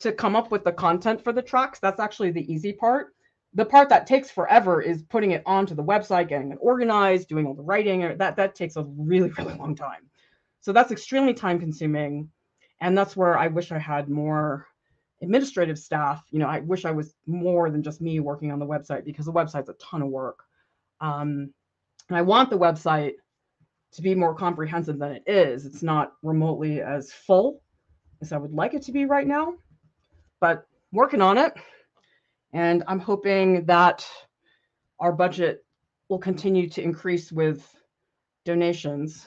to come up with the content for the tracks. That's actually the easy part the part that takes forever is putting it onto the website, getting it organized, doing all the writing. That that takes a really really long time. So that's extremely time consuming, and that's where I wish I had more administrative staff. You know, I wish I was more than just me working on the website because the website's a ton of work. Um, and I want the website to be more comprehensive than it is. It's not remotely as full as I would like it to be right now, but working on it. And I'm hoping that our budget will continue to increase with donations.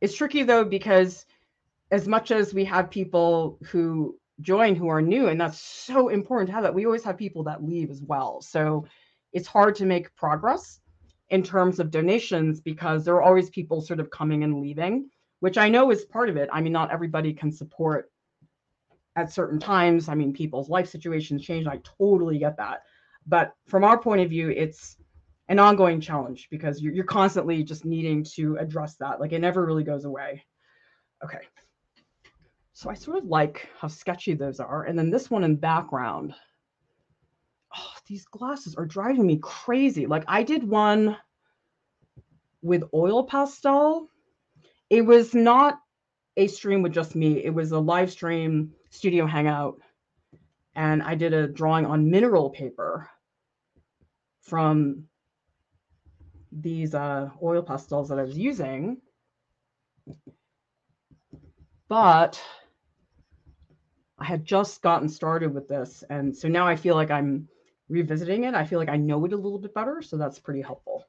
It's tricky though, because as much as we have people who join who are new, and that's so important to have that, we always have people that leave as well. So it's hard to make progress in terms of donations because there are always people sort of coming and leaving, which I know is part of it. I mean, not everybody can support at certain times. I mean, people's life situations change. I totally get that. But from our point of view, it's an ongoing challenge because you're, you're constantly just needing to address that. Like it never really goes away. Okay. So I sort of like how sketchy those are. And then this one in background oh, these glasses are driving me crazy. Like I did one with oil pastel. It was not a stream with just me. It was a live stream studio hangout. And I did a drawing on mineral paper from these uh, oil pastels that I was using. But I had just gotten started with this. And so now I feel like I'm revisiting it, I feel like I know it a little bit better. So that's pretty helpful.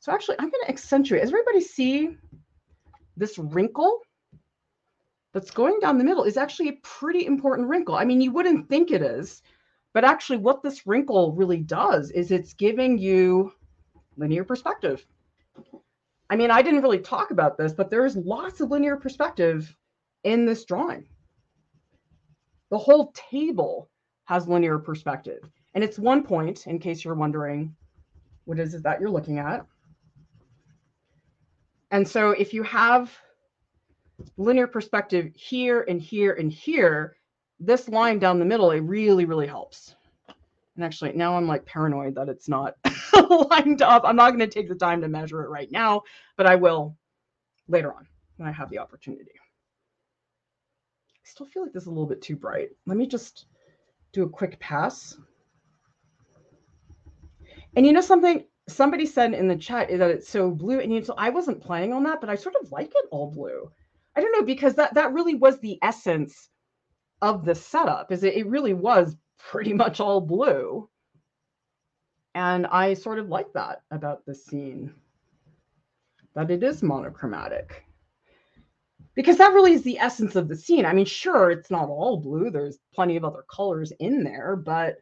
So actually, I'm going to accentuate. Does everybody see this wrinkle that's going down the middle is actually a pretty important wrinkle. I mean, you wouldn't think it is, but actually what this wrinkle really does is it's giving you linear perspective. I mean, I didn't really talk about this, but there's lots of linear perspective in this drawing. The whole table has linear perspective. And it's one point, in case you're wondering what is it that you're looking at. And so if you have linear perspective here and here and here, this line down the middle, it really, really helps. And actually, now I'm like paranoid that it's not lined up. I'm not going to take the time to measure it right now, but I will later on when I have the opportunity. I still feel like this is a little bit too bright. Let me just do a quick pass. And you know something? Somebody said in the chat is that it's so blue, and you know, I wasn't planning on that, but I sort of like it all blue. I don't know because that that really was the essence of the setup. Is it? It really was pretty much all blue, and I sort of like that about the scene. That it is monochromatic because that really is the essence of the scene. I mean, sure, it's not all blue. There's plenty of other colors in there, but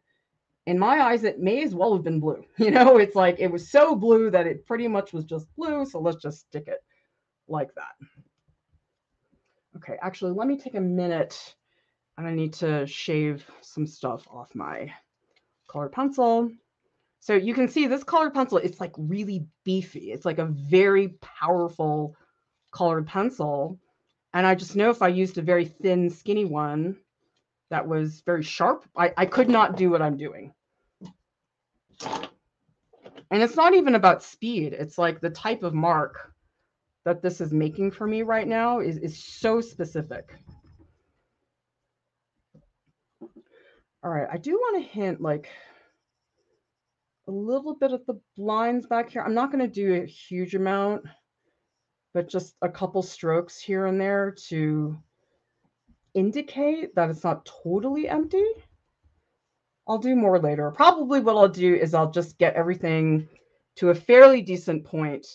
in my eyes, it may as well have been blue. You know, it's like it was so blue that it pretty much was just blue. So let's just stick it like that. Okay, actually, let me take a minute I need to shave some stuff off my colored pencil. So you can see this colored pencil, it's like really beefy. It's like a very powerful colored pencil. And I just know if I used a very thin, skinny one, that was very sharp. I, I could not do what I'm doing. And it's not even about speed. It's like the type of mark that this is making for me right now is, is so specific. All right, I do want to hint like a little bit of the blinds back here. I'm not going to do a huge amount, but just a couple strokes here and there to indicate that it's not totally empty. I'll do more later. Probably what I'll do is I'll just get everything to a fairly decent point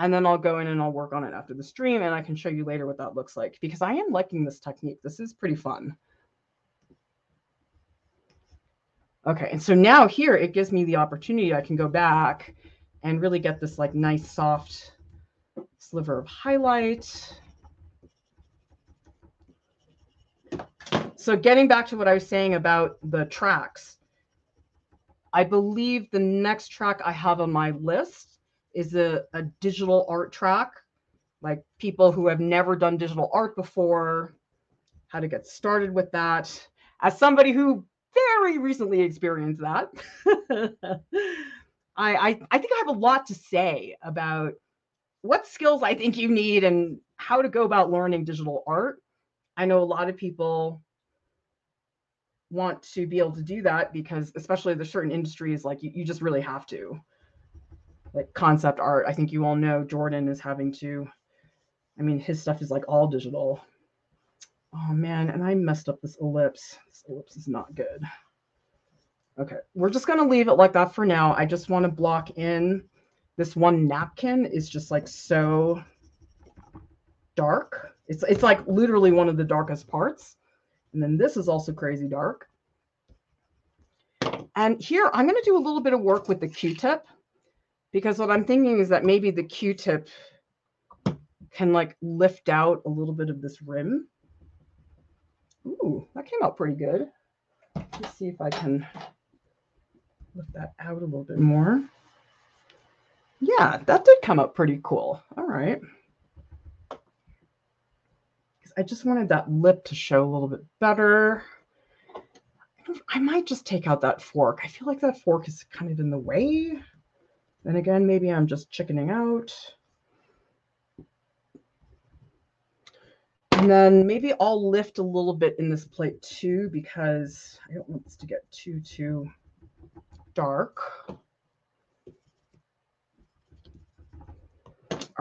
and then I'll go in and I'll work on it after the stream and I can show you later what that looks like because I am liking this technique. This is pretty fun. Okay, and so now here it gives me the opportunity I can go back and really get this like nice soft sliver of highlight. So getting back to what I was saying about the tracks, I believe the next track I have on my list is a, a digital art track, like people who have never done digital art before, how to get started with that. As somebody who very recently experienced that, I, I, I think I have a lot to say about what skills I think you need and how to go about learning digital art. I know a lot of people want to be able to do that because especially there's certain industries like you, you just really have to like concept art. I think you all know Jordan is having to, I mean, his stuff is like all digital. Oh man, and I messed up this ellipse. This ellipse is not good. Okay, we're just gonna leave it like that for now. I just want to block in this one napkin is just like so dark. It's it's like literally one of the darkest parts. And then this is also crazy dark. And here I'm to do a little bit of work with the Q-tip because what I'm thinking is that maybe the Q-tip can like lift out a little bit of this rim. Ooh, that came out pretty good. Let's see if I can lift that out a little bit more. Yeah, that did come out pretty cool. All right. I just wanted that lip to show a little bit better. I might just take out that fork. I feel like that fork is kind of in the way. Then again, maybe I'm just chickening out. And then maybe I'll lift a little bit in this plate too, because I don't want this to get too, too dark.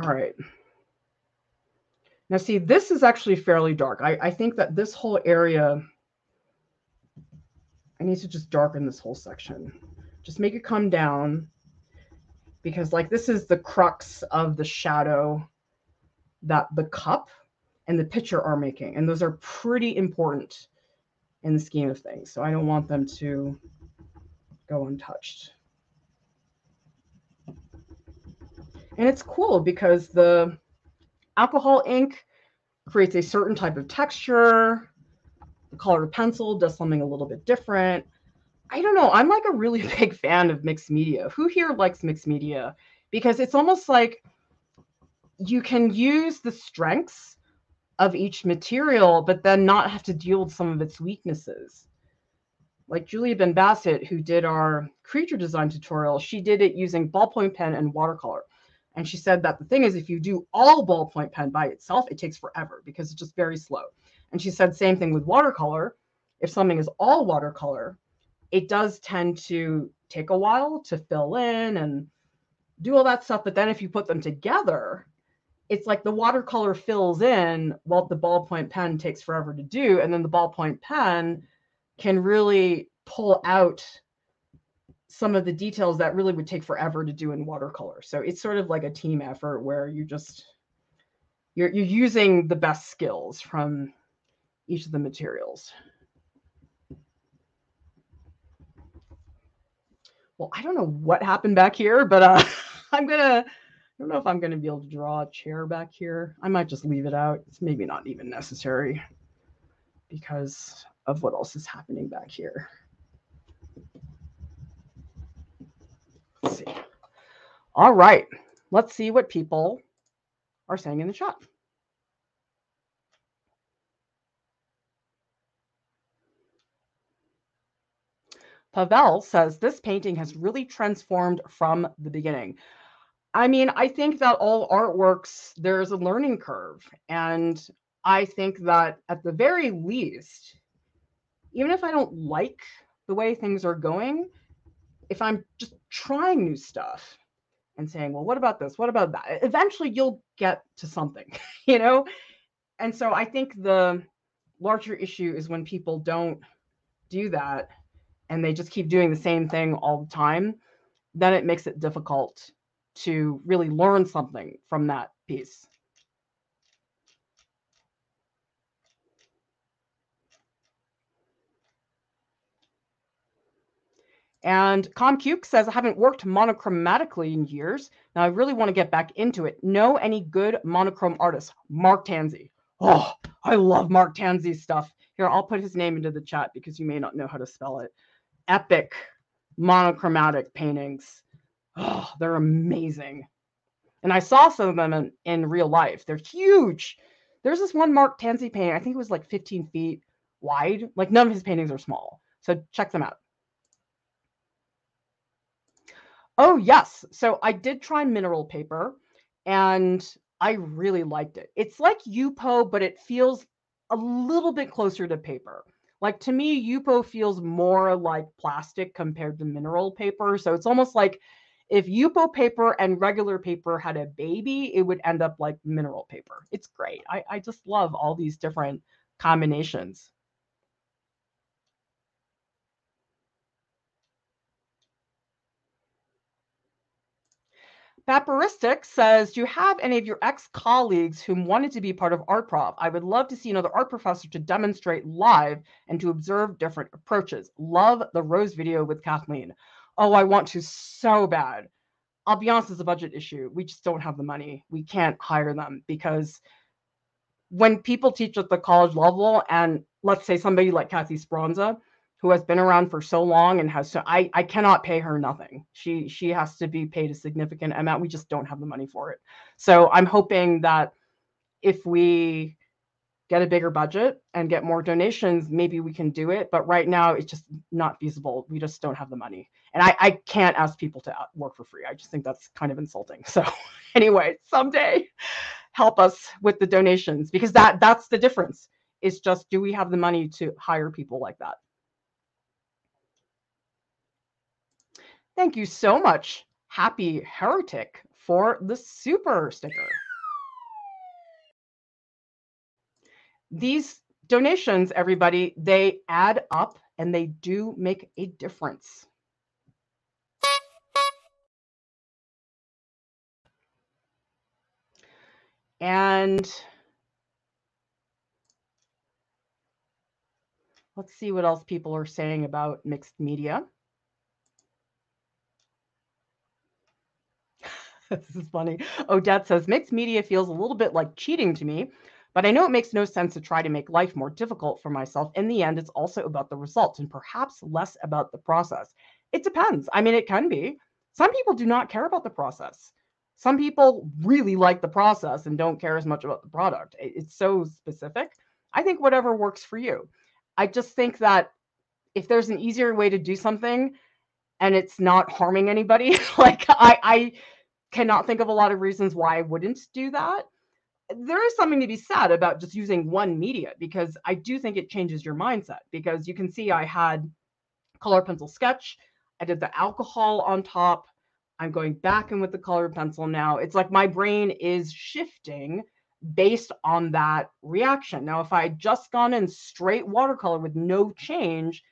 All right. Now see, this is actually fairly dark. I, I think that this whole area, I need to just darken this whole section. Just make it come down because like this is the crux of the shadow that the cup and the pitcher are making. And those are pretty important in the scheme of things. So I don't want them to go untouched. And it's cool because the alcohol ink creates a certain type of texture. The colored pencil does something a little bit different. I don't know. I'm like a really big fan of mixed media. Who here likes mixed media? Because it's almost like you can use the strengths of each material, but then not have to deal with some of its weaknesses. Like Julia Ben Bassett, who did our creature design tutorial, she did it using ballpoint pen and watercolor. And she said that the thing is, if you do all ballpoint pen by itself, it takes forever because it's just very slow. And she said, same thing with watercolor. If something is all watercolor, it does tend to take a while to fill in and do all that stuff. But then if you put them together, it's like the watercolor fills in while the ballpoint pen takes forever to do. And then the ballpoint pen can really pull out some of the details that really would take forever to do in watercolor. So it's sort of like a team effort where you just you're you're using the best skills from each of the materials. Well, I don't know what happened back here, but uh, I'm gonna. I don't know if I'm gonna be able to draw a chair back here. I might just leave it out. It's maybe not even necessary because of what else is happening back here. Let's see. All right. Let's see what people are saying in the chat. Pavel says this painting has really transformed from the beginning. I mean, I think that all artworks, there's a learning curve. And I think that at the very least, even if I don't like the way things are going, if I'm just trying new stuff and saying, well, what about this? What about that? Eventually you'll get to something, you know? And so I think the larger issue is when people don't do that and they just keep doing the same thing all the time, then it makes it difficult to really learn something from that piece. And ComCuke says, I haven't worked monochromatically in years. Now I really want to get back into it. Know any good monochrome artists? Mark Tansey. Oh, I love Mark Tansey's stuff. Here, I'll put his name into the chat because you may not know how to spell it. Epic monochromatic paintings. Oh, they're amazing. And I saw some of them in, in real life. They're huge. There's this one Mark Tansey painting. I think it was like 15 feet wide. Like none of his paintings are small. So check them out. Oh, yes. So I did try mineral paper and I really liked it. It's like Yupo, but it feels a little bit closer to paper. Like to me, Yupo feels more like plastic compared to mineral paper. So it's almost like if Yupo paper and regular paper had a baby, it would end up like mineral paper. It's great. I, I just love all these different combinations. Vaporistic says, Do you have any of your ex colleagues whom wanted to be part of Art Prof? I would love to see another art professor to demonstrate live and to observe different approaches. Love the Rose video with Kathleen. Oh, I want to so bad. I'll be honest, it's a budget issue. We just don't have the money. We can't hire them because when people teach at the college level, and let's say somebody like Kathy Speranza, who has been around for so long and has so I, I cannot pay her nothing. She she has to be paid a significant amount. We just don't have the money for it. So I'm hoping that if we get a bigger budget and get more donations, maybe we can do it. But right now it's just not feasible. We just don't have the money. And I, I can't ask people to uh, work for free. I just think that's kind of insulting. So anyway, someday help us with the donations because that that's the difference. It's just do we have the money to hire people like that? Thank you so much, Happy Heretic, for the super sticker. These donations, everybody, they add up and they do make a difference. And let's see what else people are saying about mixed media. this is funny. Odette says mixed media feels a little bit like cheating to me, but I know it makes no sense to try to make life more difficult for myself. In the end, it's also about the results and perhaps less about the process. It depends. I mean, it can be. Some people do not care about the process. Some people really like the process and don't care as much about the product. It's so specific. I think whatever works for you. I just think that if there's an easier way to do something and it's not harming anybody, like I, I cannot think of a lot of reasons why I wouldn't do that. There is something to be said about just using one media because I do think it changes your mindset. Because you can see I had color pencil sketch, I did the alcohol on top. I'm going back in with the colored pencil now. It's like my brain is shifting based on that reaction. Now, if I had just gone in straight watercolor with no change,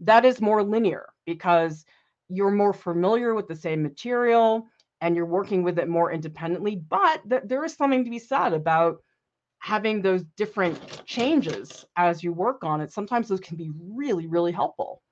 that is more linear because you're more familiar with the same material and you're working with it more independently. But th- there is something to be said about having those different changes as you work on it. Sometimes those can be really, really helpful.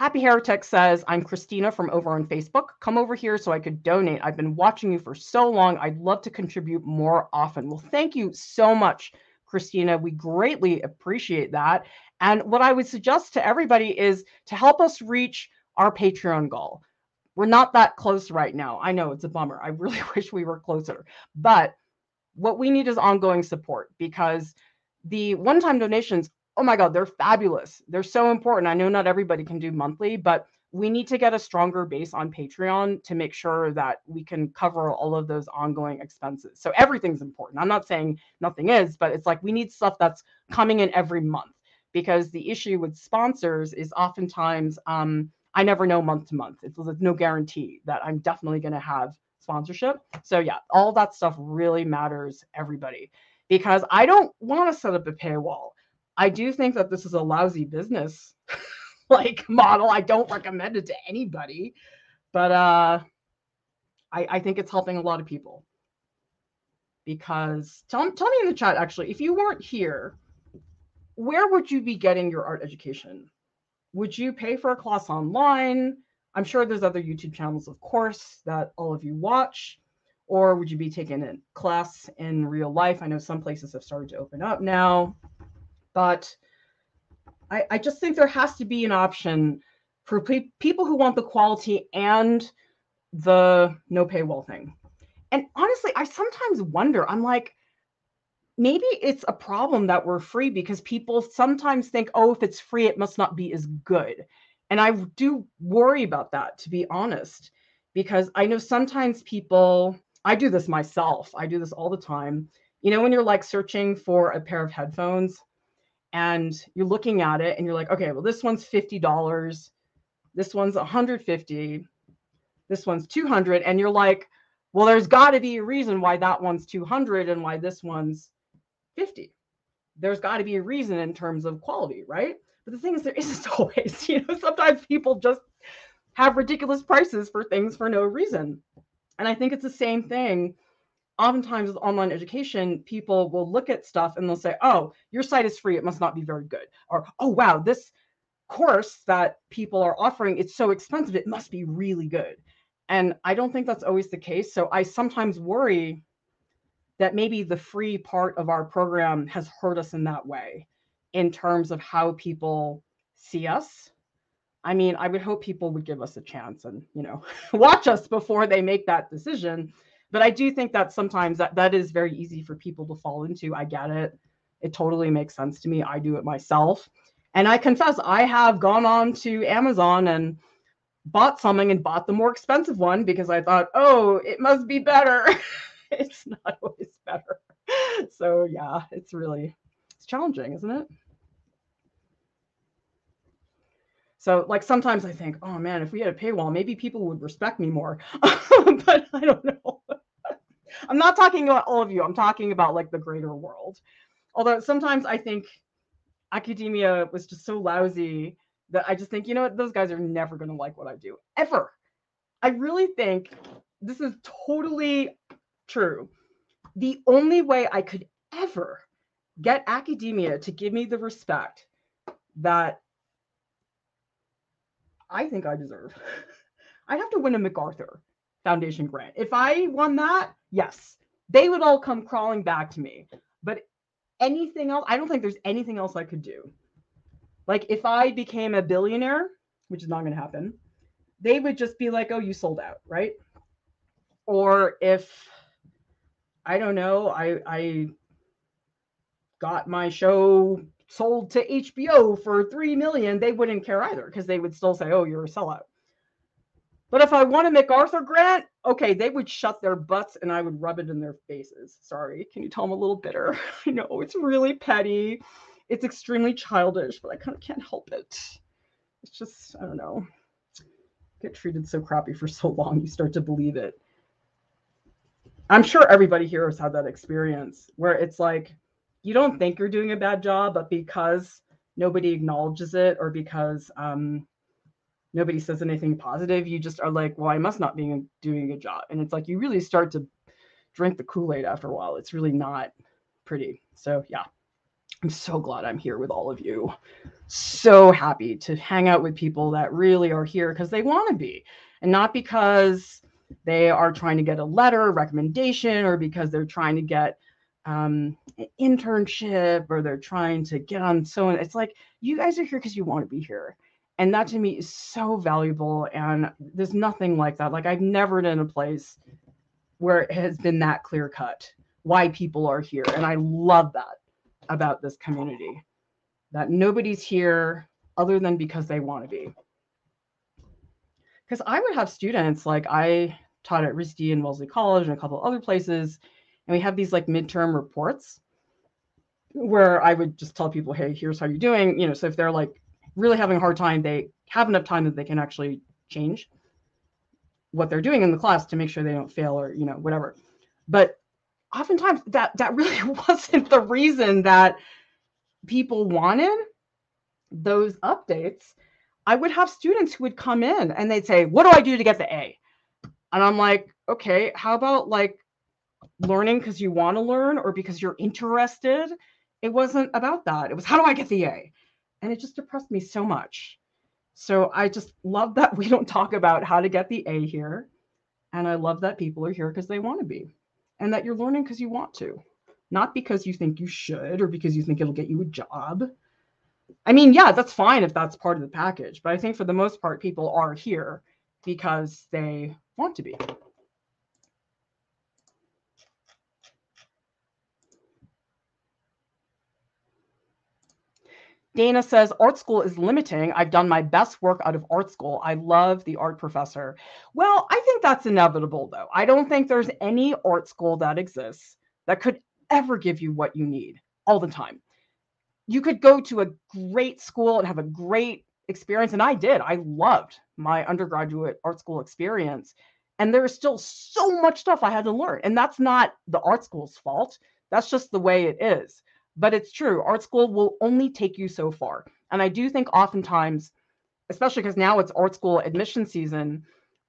Happy Heretic says, I'm Christina from over on Facebook. Come over here so I could donate. I've been watching you for so long. I'd love to contribute more often. Well, thank you so much, Christina. We greatly appreciate that. And what I would suggest to everybody is to help us reach our Patreon goal. We're not that close right now. I know it's a bummer. I really wish we were closer. But what we need is ongoing support because the one time donations oh my God, they're fabulous. They're so important. I know not everybody can do monthly, but we need to get a stronger base on Patreon to make sure that we can cover all of those ongoing expenses. So everything's important. I'm not saying nothing is, but it's like we need stuff that's coming in every month because the issue with sponsors is oftentimes um, I never know month to month. It's, it's no guarantee that I'm definitely going to have sponsorship. So yeah, all that stuff really matters, everybody, because I don't want to set up a paywall. I do think that this is a lousy business like model. I don't recommend it to anybody, but uh, I, I think it's helping a lot of people. Because tell, tell me in the chat actually, if you weren't here, where would you be getting your art education? Would you pay for a class online? I'm sure there's other YouTube channels, of course, that all of you watch. Or would you be taking a class in real life? I know some places have started to open up now. But I, I just think there has to be an option for pe- people who want the quality and the no paywall thing. And honestly, I sometimes wonder, I'm like, maybe it's a problem that we're free because people sometimes think, oh, if it's free, it must not be as good. And I do worry about that, to be honest, because I know sometimes people I do this myself. I do this all the time. You know, when you're like searching for a pair of headphones and you're looking at it and you're like, okay, well, this one's $50. This one's 150. This one's 200. And you're like, well, there's got to be a reason why that one's 200 and why this one's 50. There's got to be a reason in terms of quality, right? But the thing is, there isn't always. You know, sometimes people just have ridiculous prices for things for no reason. And I think it's the same thing. Oftentimes with online education, people will look at stuff and they'll say, oh, your site is free. It must not be very good. Or, oh, wow, this course that people are offering, it's so expensive. It must be really good. And I don't think that's always the case. So I sometimes worry that maybe the free part of our program has hurt us in that way in terms of how people see us. I mean, I would hope people would give us a chance and, you know, watch us before they make that decision. But I do think that sometimes that that is very easy for people to fall into. I get it. It totally makes sense to me. I do it myself. And I confess I have gone on to Amazon and bought something and bought the more expensive one because I thought, oh, it must be better. it's not always better. So yeah, it's really it's challenging, isn't it? So like sometimes I think, oh man, if we had a paywall, maybe people would respect me more. but I don't know. I'm not talking about all of you. I'm talking about like the greater world. Although sometimes I think academia was just so lousy that I just think, you know what, those guys are never going to like what I do ever. I really think this is totally true. The only way I could ever get academia to give me the respect that I think I deserve, I'd have to win a MacArthur Foundation grant. If I won that, yes, they would all come crawling back to me. But anything else, I don't think there's anything else I could do. Like if I became a billionaire, which is not going to happen, they would just be like, "Oh, you sold out," right? Or if I don't know, I I got my show sold to HBO for 3 million, they wouldn't care either because they would still say, "Oh, you're a sellout." But if I won a MacArthur grant, okay, they would shut their butts and I would rub it in their faces. Sorry, can you tell I'm a little bitter? I know it's really petty it's extremely childish, but I kind of can't help it. It's just, I don't know. Get treated so crappy for so long, you start to believe it. I'm sure everybody here has had that experience where it's like you don't think you're doing a bad job, but because nobody acknowledges it or because um, nobody says anything positive, you just are like, well, I must not be doing a good job. And it's like you really start to drink the Kool Aid after a while. It's really not pretty. So, yeah. I'm so glad I'm here with all of you. So happy to hang out with people that really are here because they want to be and not because they are trying to get a letter, recommendation, or because they're trying to get um, an internship or they're trying to get on so it's like you guys are here because you want to be here. And that to me is so valuable. And there's nothing like that. Like I've never been in a place where it has been that clear cut why people are here. And I love that about this community that nobody's here other than because they want to be. Because I would have students like I taught at RISD and Wellesley College and a couple other places, and we have these like midterm reports where I would just tell people, hey, here's how you're doing. You know, so if they're like really having a hard time, they have enough time that they can actually change what they're doing in the class to make sure they don't fail or, you know, whatever. But oftentimes that that really wasn't the reason that people wanted those updates. I would have students who would come in and they'd say what do i do to get the a? And i'm like okay how about like learning because you want to learn or because you're interested? It wasn't about that. It was how do i get the a and it just depressed me so much so i just love that we don't talk about how to get the a here and i love that people are here because they want to be and that you're learning because you want to, not because you think you should or because you think it'll get you a job. I mean, yeah, that's fine if that's part of the package, but I think for the most part, people are here because they want to be. Dana says art school is limiting. I've done my best work out of art school. I love the art professor. Well, I think that's inevitable though. I don't think there's any art school that exists that could ever give you what you need all the time. You could go to a great school and have a great experience and I did. I loved my undergraduate art school experience. And there is still so much stuff I had to learn. And that's not the art school's fault. That's just the way it is. But it's true, art school will only take you so far. And I do think oftentimes, especially because now it's art school admission season,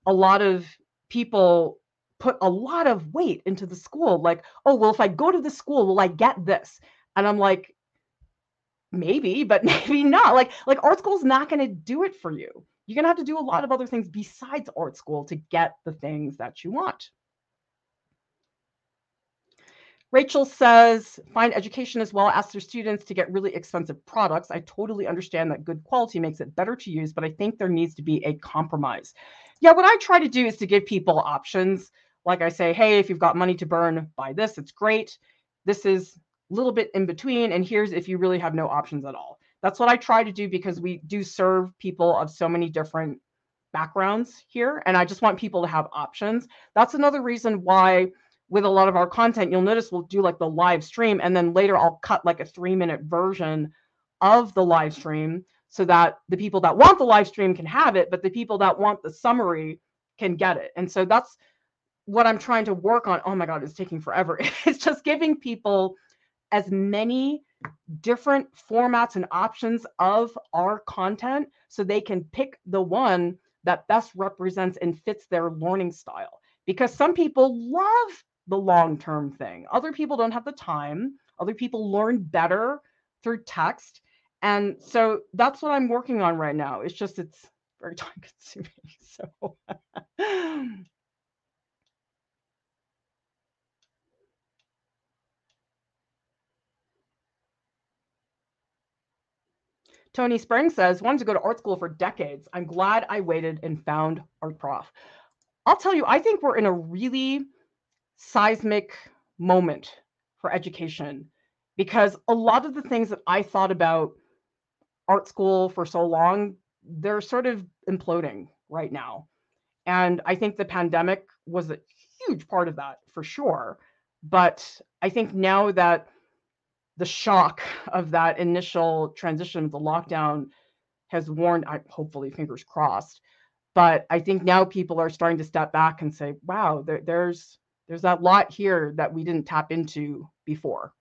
a lot of people put a lot of weight into the school. Like, oh, well, if I go to the school, will I get this? And I'm like, maybe, but maybe not. Like, like art school's not going to do it for you. You're going to have to do a lot of other things besides art school to get the things that you want. Rachel says, find education as well. Ask their students to get really expensive products. I totally understand that good quality makes it better to use, but I think there needs to be a compromise. Yeah, what I try to do is to give people options. Like I say, hey, if you've got money to burn, buy this. It's great. This is a little bit in between. And here's if you really have no options at all. That's what I try to do because we do serve people of so many different backgrounds here. And I just want people to have options. That's another reason why with a lot of our content, you'll notice we'll do like the live stream and then later I'll cut like a three minute version of the live stream so that the people that want the live stream can have it, but the people that want the summary can get it. And so that's what I'm trying to work on. Oh my God, it's taking forever. It's just giving people as many different formats and options of our content so they can pick the one that best represents and fits their learning style. Because some people love the long term thing. Other people don't have the time. Other people learn better through text. And so that's what I'm working on right now. It's just, it's very time consuming. So. Tony Spring says, wanted to go to art school for decades. I'm glad I waited and found art prof. I'll tell you, I think we're in a really seismic moment for education because a lot of the things that I thought about art school for so long, they're sort of imploding right now. And I think the pandemic was a huge part of that for sure. But I think now that the shock of that initial transition of the lockdown has worn, I hopefully fingers crossed. But I think now people are starting to step back and say, wow, there, there's there's a lot here that we didn't tap into before.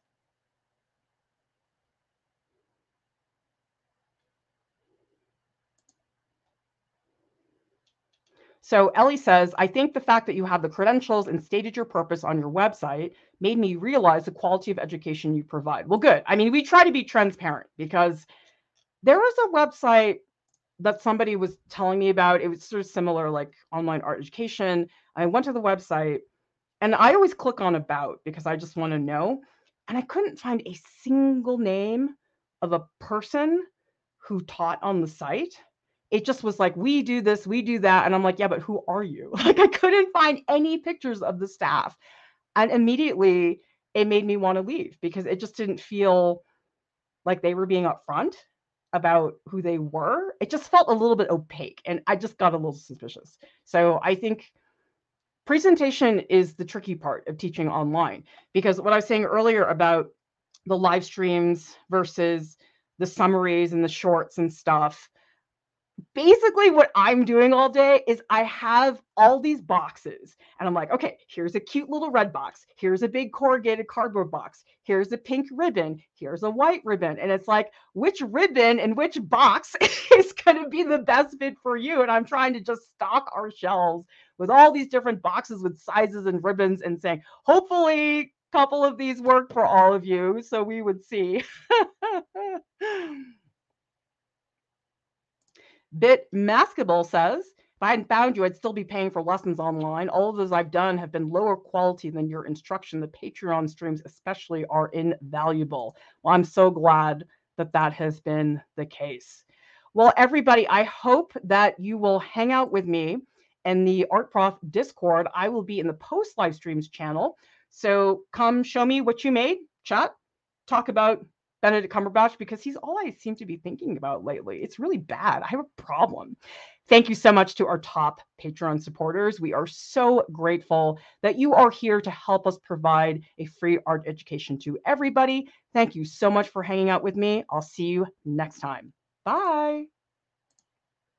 So Ellie says, I think the fact that you have the credentials and stated your purpose on your website made me realize the quality of education you provide. Well, good. I mean, we try to be transparent because there was a website that somebody was telling me about. It was sort of similar, like online art education. I went to the website and I always click on about because I just want to know. And I couldn't find a single name of a person who taught on the site. It just was like, we do this, we do that. And I'm like, yeah, but who are you? Like, I couldn't find any pictures of the staff. And immediately it made me want to leave because it just didn't feel like they were being upfront about who they were. It just felt a little bit opaque and I just got a little suspicious. So I think presentation is the tricky part of teaching online because what I was saying earlier about the live streams versus the summaries and the shorts and stuff. Basically, what I'm doing all day is I have all these boxes, and I'm like, okay, here's a cute little red box. Here's a big corrugated cardboard box. Here's a pink ribbon. Here's a white ribbon. And it's like, which ribbon and which box is going to be the best fit for you? And I'm trying to just stock our shelves with all these different boxes with sizes and ribbons and saying, hopefully, a couple of these work for all of you. So we would see. Bit Maskable says, if I hadn't found you, I'd still be paying for lessons online. All of those I've done have been lower quality than your instruction. The Patreon streams, especially, are invaluable. Well, I'm so glad that that has been the case. Well, everybody, I hope that you will hang out with me and the Art Prof Discord. I will be in the post live streams channel. So come show me what you made, chat, talk about Benedict Cumberbatch because he's all I seem to be thinking about lately. It's really bad. I have a problem. Thank you so much to our top Patreon supporters. We are so grateful that you are here to help us provide a free art education to everybody. Thank you so much for hanging out with me. I'll see you next time. Bye.